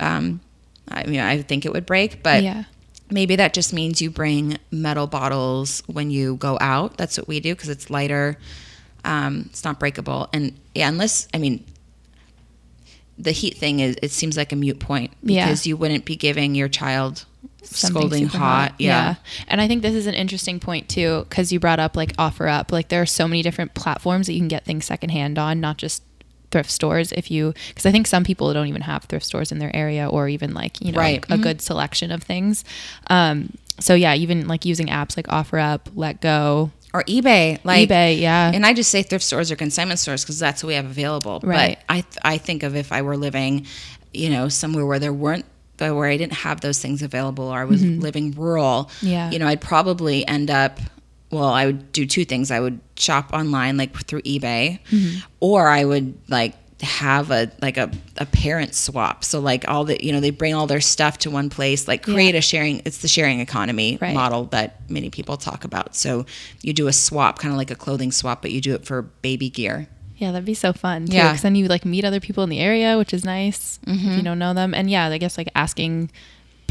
Um, I mean, I think it would break, but yeah. Maybe that just means you bring metal bottles when you go out. That's what we do because it's lighter. Um, it's not breakable, and yeah, unless I mean, the heat thing is it seems like a mute point Yeah. because you wouldn't be giving your child something Scalding super hot, yeah. And I think this is an interesting point too, because you brought up like OfferUp. Like there are so many different platforms that you can get things secondhand on, not just thrift stores. If you, because I think some people don't even have thrift stores in their area, or even like you know Right. a good selection of things. Um, so yeah, even like using apps like OfferUp, Letgo, or eBay, like eBay, yeah, And I just say thrift stores or consignment stores because that's what we have available. Right. But I th- I think of if I were living, you know, somewhere where there weren't but where I didn't have those things available or I was living rural, Mm-hmm. Yeah. you know, I'd probably end up well, I would do two things. I would shop online like through eBay Mm-hmm. or I would like have a like a, a parent swap so like all the you know they bring all their stuff to one place like create Yeah. a sharing it's the sharing economy Right. model that many people talk about so you do a swap kind of like a clothing swap but you do it for baby gear Yeah, that'd be so fun. Too, Yeah. because then you like meet other people in the area, which is nice if you don't know them. And yeah, I guess like asking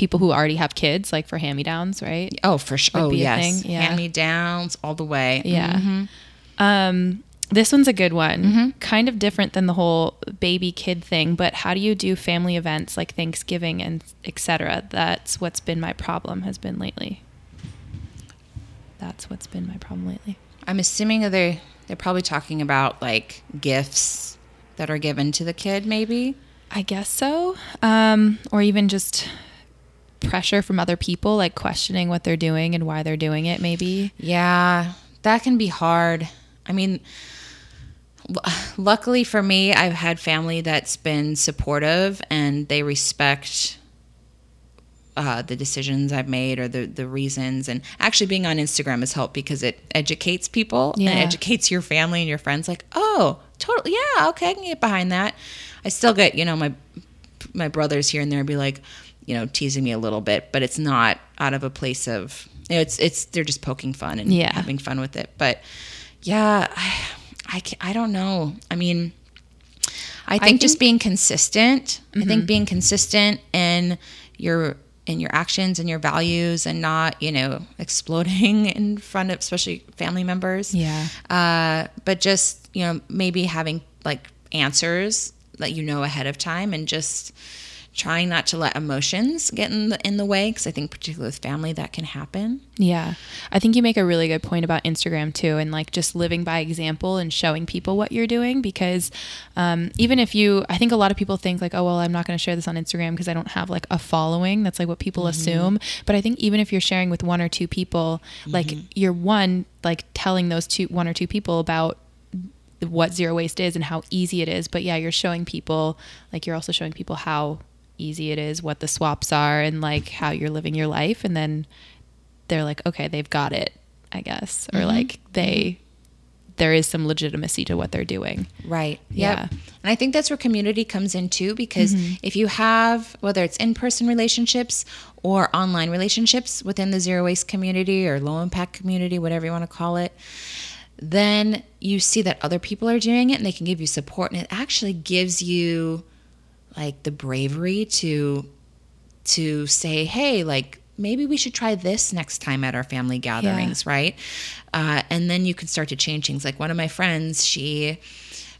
people who already have kids, like for hand me downs, right? oh for sure Would oh yes yeah. hand me downs all the way Yeah. Mhm. Um, this one's a good one. Mm-hmm. Kind of different than the whole baby kid thing, but how do you do family events like Thanksgiving and etc.? That's what's been my problem has been lately. That's what's been my problem lately. i'm assuming that they they're probably talking about like gifts that are given to the kid maybe I guess so. Um, or even just pressure from other people, like questioning what they're doing and why they're doing it, maybe. Yeah, that can be hard. I mean, luckily for me, I've had family that's been supportive and they respect uh, the decisions I've made or the, the reasons. And actually, being on Instagram has helped because it educates people Yeah. and educates your family and your friends. Like, oh, totally, yeah, okay, I can get behind that. I still get, you know, my my brothers here and there be like, you know, teasing me a little bit, but it's not out of a place of, you know, it's it's they're just poking fun and Yeah. having fun with it. But yeah, I I, I don't know. I mean, I think, just think- being consistent. I think being consistent in your in your actions and your values and not you know exploding in front of especially family members Yeah. uh, but just you know maybe having like answers that you know ahead of time and just trying not to let emotions get in the in the way because i think particularly with family that can happen Yeah. I think you make a really good point about Instagram too, and like just living by example and showing people what you're doing. Because um, even if you, I think a lot of people think like, oh, well, I'm not going to share this on Instagram because I don't have like a following. That's like what people assume. But I think even if you're sharing with one or two people, like you're one, like telling those two, one or two people about what zero waste is and how easy it is. But yeah, you're showing people, like you're also showing people how easy it is, what the swaps are, and like how you're living your life. And then they're like, okay, they've got it, I guess, or mm-hmm. like mm-hmm. they, there is some legitimacy to what they're doing. Right. Yeah. Yep. And I think that's where community comes in too, because mm-hmm. if you have, whether it's in person relationships or online relationships within the zero waste community or low impact community, whatever you want to call it, then you see that other people are doing it and they can give you support. And it actually gives you like the bravery to to say, hey, like maybe we should try this next time at our family gatherings, right? Uh, and then you can start to change things. Like one of my friends, she,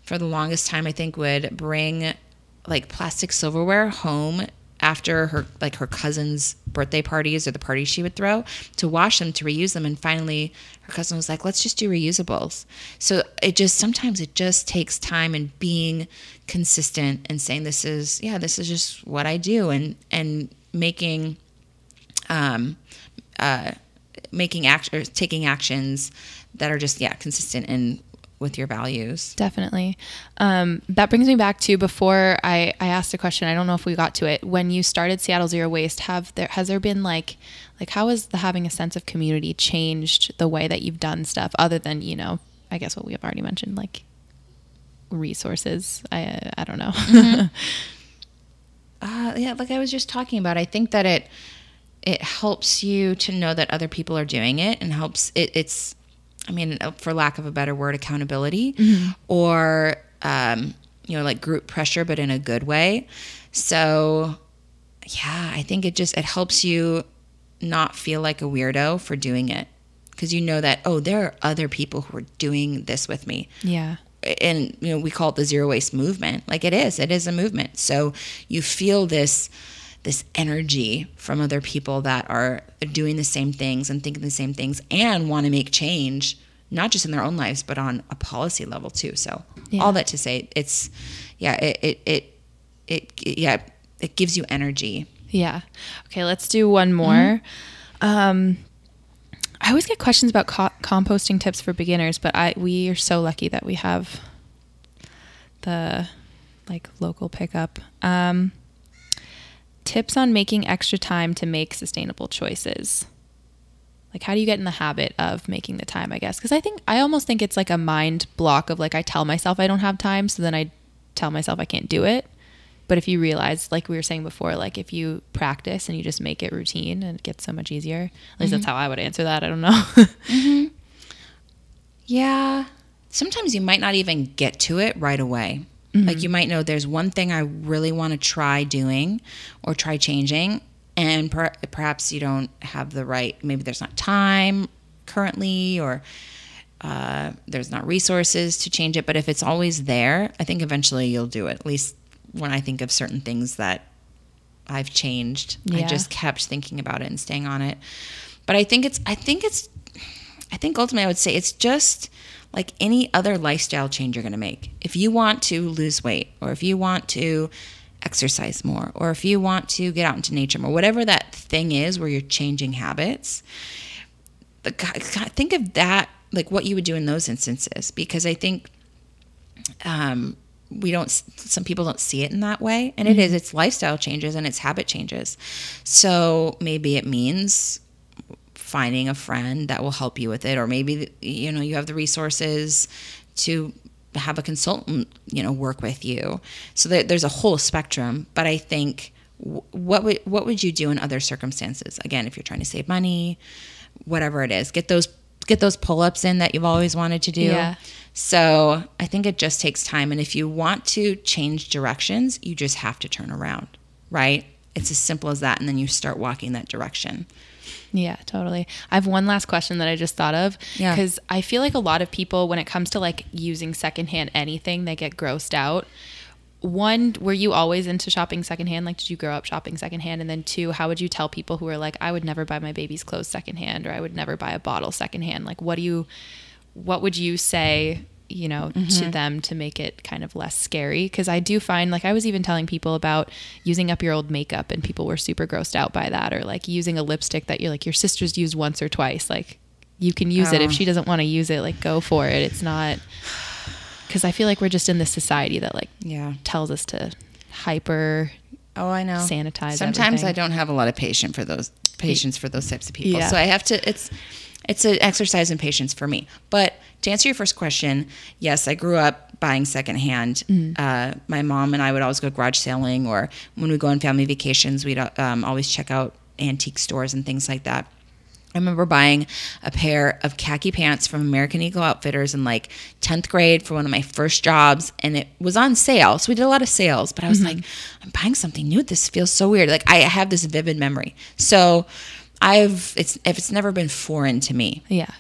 for the longest time, I think would bring like plastic silverware home after her like her cousin's birthday parties or the parties she would throw to wash them to reuse them and finally her cousin was like let's just do reusables so it just sometimes it just takes time and being consistent and saying this is yeah this is just what i do and and making um uh making act or taking actions that are just yeah consistent and with your values Definitely. Um, that brings me back to before I, I asked a question. I don't know if we got to it. When you started Seattle Zero Waste, have there has there been like like how has the having a sense of community changed the way that you've done stuff other than you know I guess what we have already mentioned like resources. I I don't know. uh, yeah, like I was just talking about, I think that it it helps you to know that other people are doing it, and helps it. It's, I mean, uh, for lack of a better word, accountability, or um, you know, like group pressure, but in a good way. So, yeah, I think it just it helps you not feel like a weirdo for doing it because you know that oh, there are other people who are doing this with me yeah. And you know we call it the zero waste movement like it is it is a movement so you feel this this energy from other people that are doing the same things and thinking the same things and want to make change not just in their own lives but on a policy level too so Yeah. all that to say it's yeah it it it, it yeah it gives you energy Yeah. Okay, let's do one more. Um, I always get questions about co- composting tips for beginners, but I we are so lucky that we have the like local pickup. Um, tips on making extra time to make sustainable choices. Like, how do you get in the habit of making the time? I guess because I think I almost think it's like a mind block of like I tell myself I don't have time, so then I tell myself I can't do it. But if you realize, like we were saying before, like if you practice and you just make it routine and it gets so much easier. At least that's mm-hmm. how I would answer that. I don't know. Mm-hmm. Yeah. Sometimes you might not even get to it right away. Like mm-hmm. you might know there's one thing I really want to try doing or try changing, and per- perhaps you don't have the right, maybe there's not time currently, or uh, there's not resources to change it. But if it's always there, I think eventually you'll do it. At least when I think of certain things that I've changed, I just kept thinking about it and staying on it. But I think it's, I think it's I think ultimately I would say it's just like any other lifestyle change you're going to make. If you want to lose weight, or if you want to exercise more, or if you want to get out into nature more, whatever that thing is where you're changing habits, the, think of that like what you would do in those instances because I think um, we don't some people don't see it in that way. And it is mm-hmm. it's lifestyle changes and it's habit changes. So maybe it means finding a friend that will help you with it or maybe you know you have the resources to have a consultant you know work with you. So there, there's a whole spectrum but i think what would what would you do in other circumstances? Again if you're trying to save money whatever it is get those get those pull-ups in that you've always wanted to do. Yeah. So i think it just takes time and if you want to change directions you just have to turn around right it's as simple as that and then you start walking that direction Yeah, totally. I have one last question that I just thought of. Yeah. Because I feel like a lot of people, when it comes to like using secondhand anything, they get grossed out. One, were you always into shopping secondhand? Like, did you grow up shopping secondhand? And then two, how would you tell people who are like, I would never buy my baby's clothes secondhand or I would never buy a bottle secondhand? Like, what do you, what would you say, you know, to mm-hmm. them to make it kind of less scary? Because I do find, like, I was even telling people about using up your old makeup and people were super grossed out by that, or like using a lipstick that you're like, your sister's used once or twice. Like, you can use it. If Oh. she doesn't want to use it, like, go for it. It's not, because I feel like we're just in this society that, like, yeah tells us to hyper Oh, I know. sanitize. Sometimes I don't have a lot of patience for those patience for those types of people. Yeah. So I have to. It's it's an exercise in patience for me. But to answer your first question, yes, I grew up buying secondhand. Uh, my mom and I would always go garage sailing, or when we go on family vacations, we'd um, always check out antique stores and things like that. I remember buying a pair of khaki pants from American Eagle Outfitters in like 10th grade for one of my first jobs, and it was on sale. So we did a lot of sales, but I was like, I'm buying something new. This feels so weird. Like I have this vivid memory. So I've it's if it's never been foreign to me. Yeah.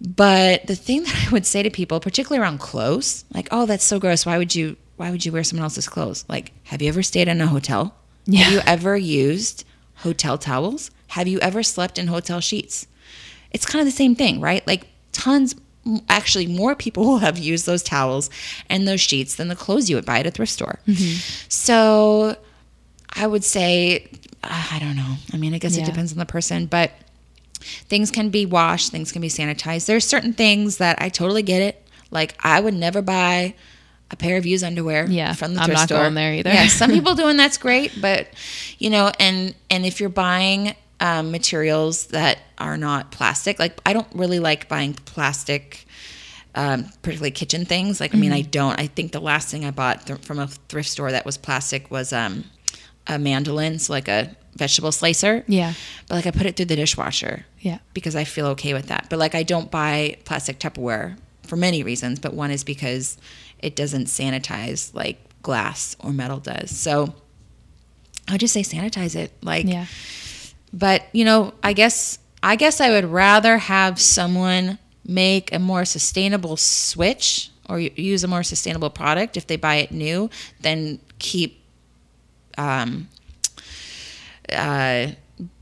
But the thing that I would say to people, particularly around clothes, like, oh, that's so gross. Why would you why would you wear someone else's clothes? Like, have you ever stayed in a hotel? Yeah. Have you ever used hotel towels? Have you ever slept in hotel sheets? It's kind of the same thing, right? Like tons actually more people will have used those towels and those sheets than the clothes you would buy at a thrift store. Mm-hmm. So I would say uh, I don't know. I mean, I guess Yeah. it depends on the person, but things can be washed, things can be sanitized. There's certain things that I totally get it. Like I would never buy a pair of used underwear Yeah, from the I'm thrift not store. going there either. Yeah, some people doing that's great, but you know, and and if you're buying um, materials that are not plastic, like I don't really like buying plastic. Um, particularly kitchen things. Like, I mean, I Mm-hmm. don't. I think the last thing I bought th- from a thrift store that was plastic was um, a mandolin, so like a vegetable slicer. Yeah. But like I put it through the dishwasher Yeah. because I feel okay with that. But like I don't buy plastic Tupperware for many reasons, but one is because it doesn't sanitize like glass or metal does. So I would just say sanitize it. Like Yeah. but you know, I guess I guess I would rather have someone make a more sustainable switch or use a more sustainable product if they buy it new than keep um uh,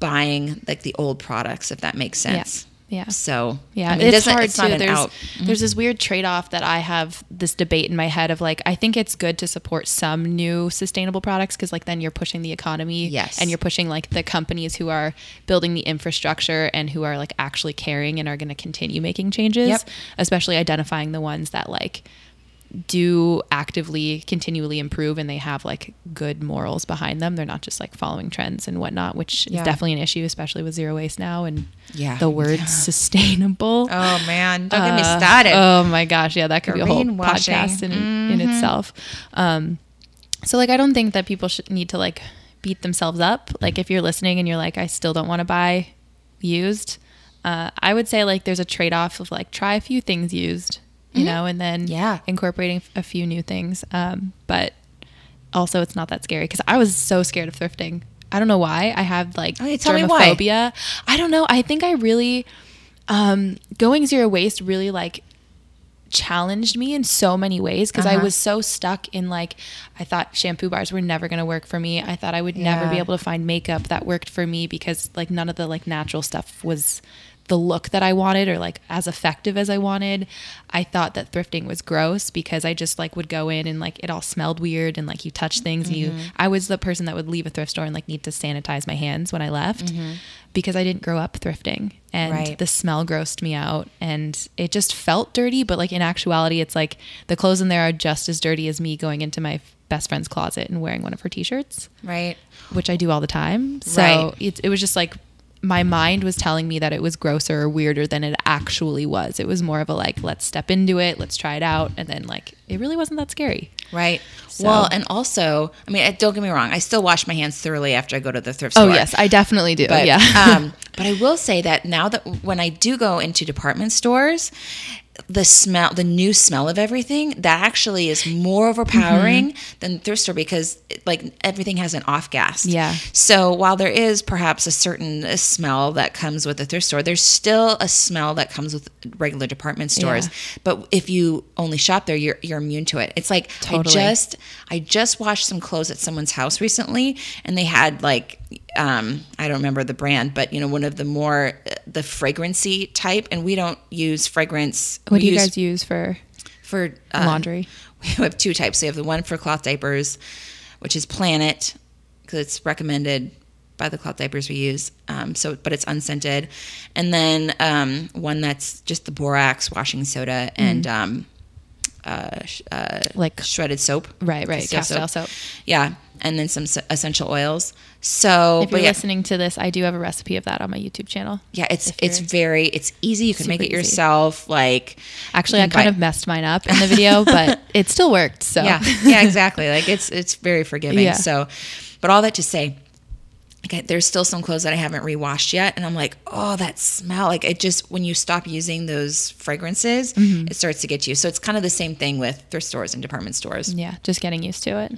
buying like the old products, if that makes sense. Yeah. So Yeah, I mean, it's doesn't- hard it's too. There's out. there's this weird trade off that I have this debate in my head of like I think it's good to support some new sustainable products because like then you're pushing the economy, Yes. and you're pushing like the companies who are building the infrastructure and who are like actually caring and are going to continue making changes, Yep. especially identifying the ones that like do actively continually improve and they have like good morals behind them they're not just like following trends and whatnot which Yeah. is definitely an issue especially with zero waste now and Yeah. the word sustainable Oh man, don't get me uh, started. Oh my gosh, yeah, that could be a whole Greenwashing. podcast in, in itself. Um, so like, I don't think that people should need to like beat themselves up. Like, if you're listening and you're like, I still don't want to buy used, uh, I would say like there's a trade off of like try a few things used, you know, and then Yeah. incorporating a few new things. Um, but also, it's not that scary because I was so scared of thrifting. I don't know why. I have like Oh, yeah, me why. germophobia. I don't know. I think I really um, going zero waste really like challenged me in so many ways because I Uh-huh. was so stuck in like I thought shampoo bars were never going to work for me. I thought I would never be able to find makeup that worked for me because like none of the like natural stuff was the look that I wanted or like as effective as I wanted. I thought that thrifting was gross because I just like would go in and like it all smelled weird and like you touch things Mm-hmm. you I was the person that would leave a thrift store and like need to sanitize my hands when I left Mm-hmm. because I didn't grow up thrifting and Right. the smell grossed me out and it just felt dirty but like in actuality it's like the clothes in there are just as dirty as me going into my best friend's closet and wearing one of her t-shirts right. which I do all the time so Right. it, it was just like my mind was telling me that it was grosser or weirder than it actually was it was more of a like let's step into it let's try it out and then like it really wasn't that scary Right. So- Well, and also, I mean, don't get me wrong. I still wash my hands thoroughly after I go to the thrift store. oh yes i definitely do But, yeah um, but I will say that now that when I do go into department stores, the smell, the new smell of everything, that actually is more overpowering Mm-hmm. than the thrift store because it, like everything has an off gas. Yeah. So while there is perhaps a certain uh, smell that comes with a thrift store, there's still a smell that comes with regular department stores. Yeah. But if you only shop there, you're you're immune to it. It's like Totally. I just I just washed some clothes at someone's house recently, and they had like um, I don't remember the brand, but you know one of the more uh, the fragrancy type, and we don't use fragrance. what do you use guys use for for uh, laundry We have two types. We have the one for cloth diapers, which is Planet, because it's recommended by the cloth diapers we use. Um, so, but it's unscented, and then um, one that's just the borax washing soda and um, uh, sh- uh, Like- shredded soap. right right Castile castile soap Yeah, and then some essential oils. So, if you're yeah, listening to this i do have a recipe of that on my youtube channel yeah, it's it's very it's easy. You can make it easy. yourself. Like Actually, I kind buy- of messed mine up in the video, but it still worked. So yeah yeah exactly like it's it's very forgiving Yeah. so but all that to say okay, there's still some clothes that I haven't rewashed yet, and I'm like, oh, that smell! Like it just when you stop using those fragrances, Mm-hmm. it starts to get you. So it's kind of the same thing with thrift stores and department stores. Yeah, just getting used to it.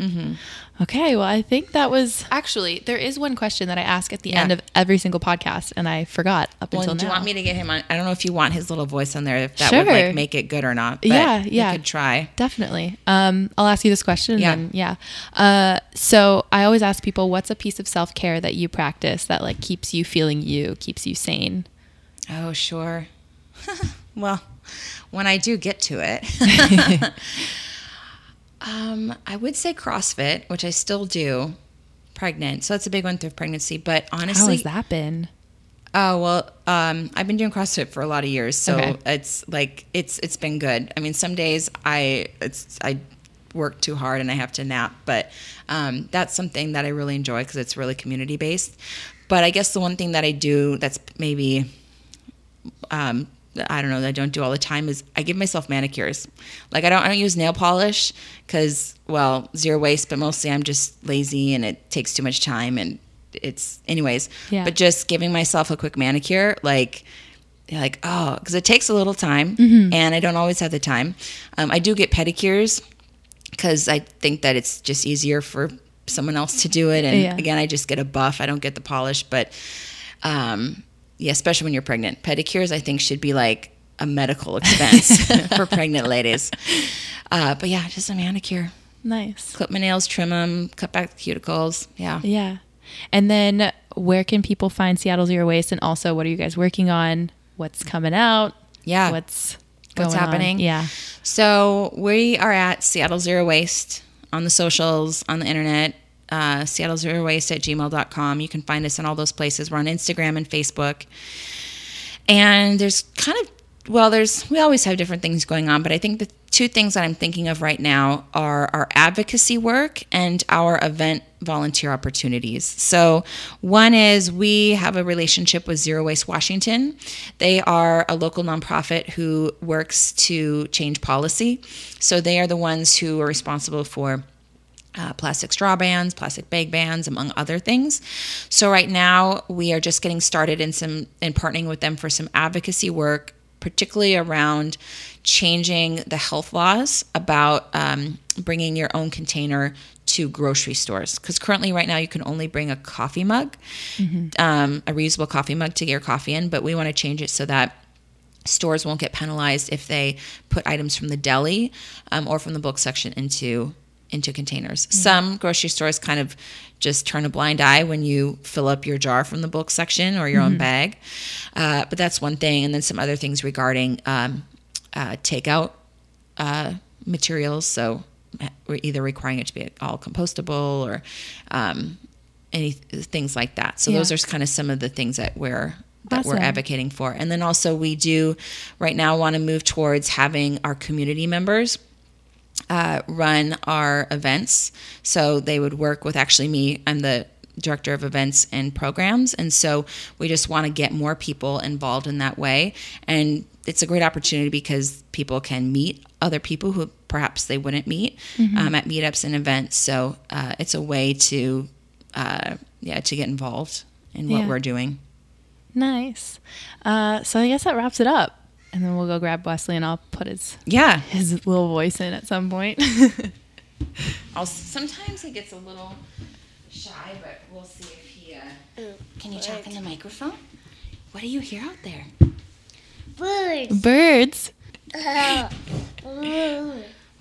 Okay, well, I think that was actually there is one question that I ask at the Yeah. end of every single podcast, and I forgot up until now. Well, until do you want me to get him on? I don't know if you want his little voice on there, if that would like make it good or not. But Yeah, we yeah. could try. Definitely. Um, I'll ask you this question. Yeah. Yeah. Then, yeah. Uh, so I always ask people, what's a piece of self care that you practice that like keeps you feeling you, keeps you sane? Oh, sure. well, when I do get to it, um, I would say CrossFit, which I still do, pregnant. So that's a big one through pregnancy. But honestly, how has that been? oh well, um, I've been doing CrossFit for a lot of years, so Okay. it's like it's it's been good. I mean, some days I it's I work too hard and I have to nap, but um, that's something that I really enjoy because it's really community based. But I guess the one thing that I do that's maybe um, I don't know that I don't do all the time is I give myself manicures. Like I don't I don't use nail polish because well zero waste, but mostly I'm just lazy and it takes too much time and it's anyways. Yeah. But just giving myself a quick manicure, like like oh because it takes a little time Mm-hmm. and I don't always have the time. Um, I do get pedicures because I think that it's just easier for someone else to do it. And Yeah. again, I just get a buff. I don't get the polish, but um, yeah, especially when you're pregnant, pedicures I think should be like a medical expense for pregnant ladies. Uh, but yeah, just a manicure. Nice. Clip my nails, trim them, cut back the cuticles. Yeah. Yeah. And then where can people find Seattle Zero Waste? And also, what are you guys working on? What's coming out? Yeah. What's What's going on? happening? Yeah. So we are at Seattle Zero Waste on the socials, on the internet, uh, Seattle Zero Waste at gmail.com. You can find us in all those places. We're on Instagram and Facebook. And there's kind of, well, there's, we always have different things going on, but I think the two things that I'm thinking of right now are our advocacy work and our event volunteer opportunities. So, one is we have a relationship with Zero Waste Washington. They are a local nonprofit who works to change policy. So, they are the ones who are responsible for uh, plastic straw bands, plastic bag bands, among other things. So right now we are just getting started in some in partnering with them for some advocacy work, particularly around changing the health laws about um, bringing your own container to grocery stores. Because currently, right now, you can only bring a coffee mug, um, a reusable coffee mug to get your coffee in. But we want to change it so that stores won't get penalized if they put items from the deli um, or from the bulk section into into containers. Some grocery stores kind of just turn a blind eye when you fill up your jar from the bulk section or your own bag, uh, but that's one thing. And then some other things regarding um, uh, takeout uh, materials. So uh, we're either requiring it to be all compostable or um, any things like that. So Yeah. those are kind of some of the things that we're that we're advocating for. And then also we do right now want to move towards having our community members uh, run our events. So they would work with actually me. I'm the director of events and programs. And so we just want to get more people involved in that way. And it's a great opportunity because people can meet other people who perhaps they wouldn't meet um, at meetups and events. So uh, it's a way to, uh, yeah, to get involved in what Yeah. we're doing. Nice. Uh, so I guess that wraps it up. And then we'll go grab Wesley and I'll put his Yeah. his little voice in at some point. I'll, sometimes he gets a little shy, but we'll see if he. Uh, can you talk in the microphone? What do you hear out there? Birds. Birds.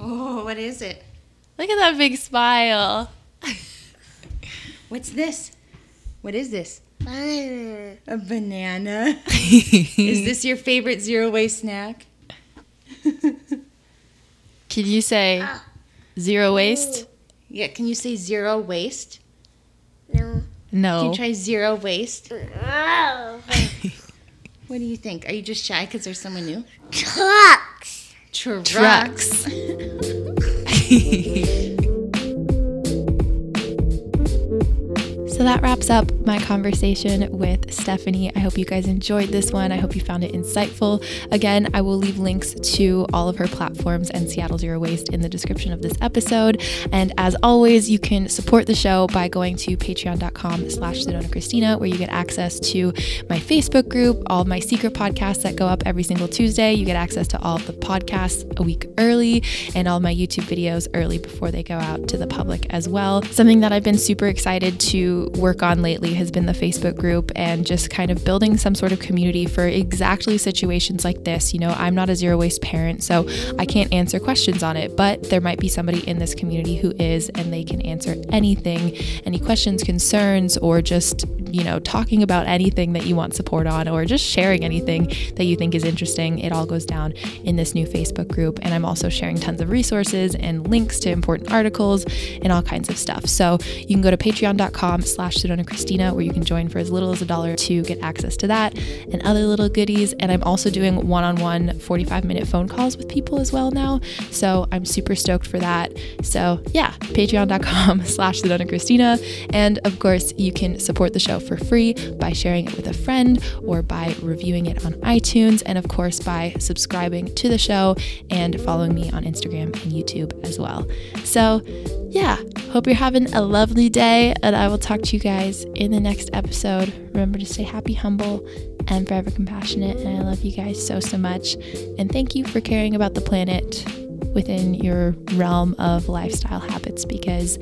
Oh, what is it? Look at that big smile. What's this? What is this? Banana. A banana. is this your favorite zero waste snack? Can you say ah. zero waste? Yeah, can you say zero waste? No. No. Can you try zero waste? Oh. What do you think? Are you just shy because there's someone new? Trucks. Trucks. Trucks. So that wraps up my conversation with Stephanie. I hope you guys enjoyed this one. I hope you found it insightful. Again, I will leave links to all of her platforms and Seattle Zero Waste in the description of this episode. And as always, you can support the show by going to patreon.com slash Sedona Christina, where you get access to my Facebook group, all my secret podcasts that go up every single Tuesday. You get access to all of the podcasts a week early and all my YouTube videos early before they go out to the public as well. Something that I've been super excited to work on lately has been the Facebook group and just kind of building some sort of community for exactly situations like this. You know, I'm not a zero waste parent, so I can't answer questions on it, but there might be somebody in this community who is, and they can answer anything, any questions, concerns, or just, you know, talking about anything that you want support on, or just sharing anything that you think is interesting. It all goes down in this new Facebook group. And I'm also sharing tons of resources and links to important articles and all kinds of stuff. So you can go to patreon.com slash Sedona Christina, where you can join for as little as a dollar to get access to that and other little goodies. And I'm also doing one-on-one 45 minute phone calls with people as well now. So I'm super stoked for that. So yeah, patreon.com slash Sedona Christina. And of course, you can support the show for free by sharing it with a friend or by reviewing it on iTunes. And of course, by subscribing to the show and following me on Instagram and YouTube as well. So yeah, hope you're having a lovely day. And I will talk you guys in the next episode. Remember to stay happy, humble, and forever compassionate. And I love you guys so, so much. And thank you for caring about the planet within your realm of lifestyle habits because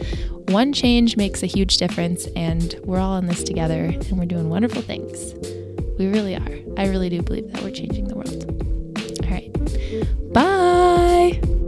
one change makes a huge difference. And we're all in this together and we're doing wonderful things. We really are. I really do believe that we're changing the world. All right. Bye.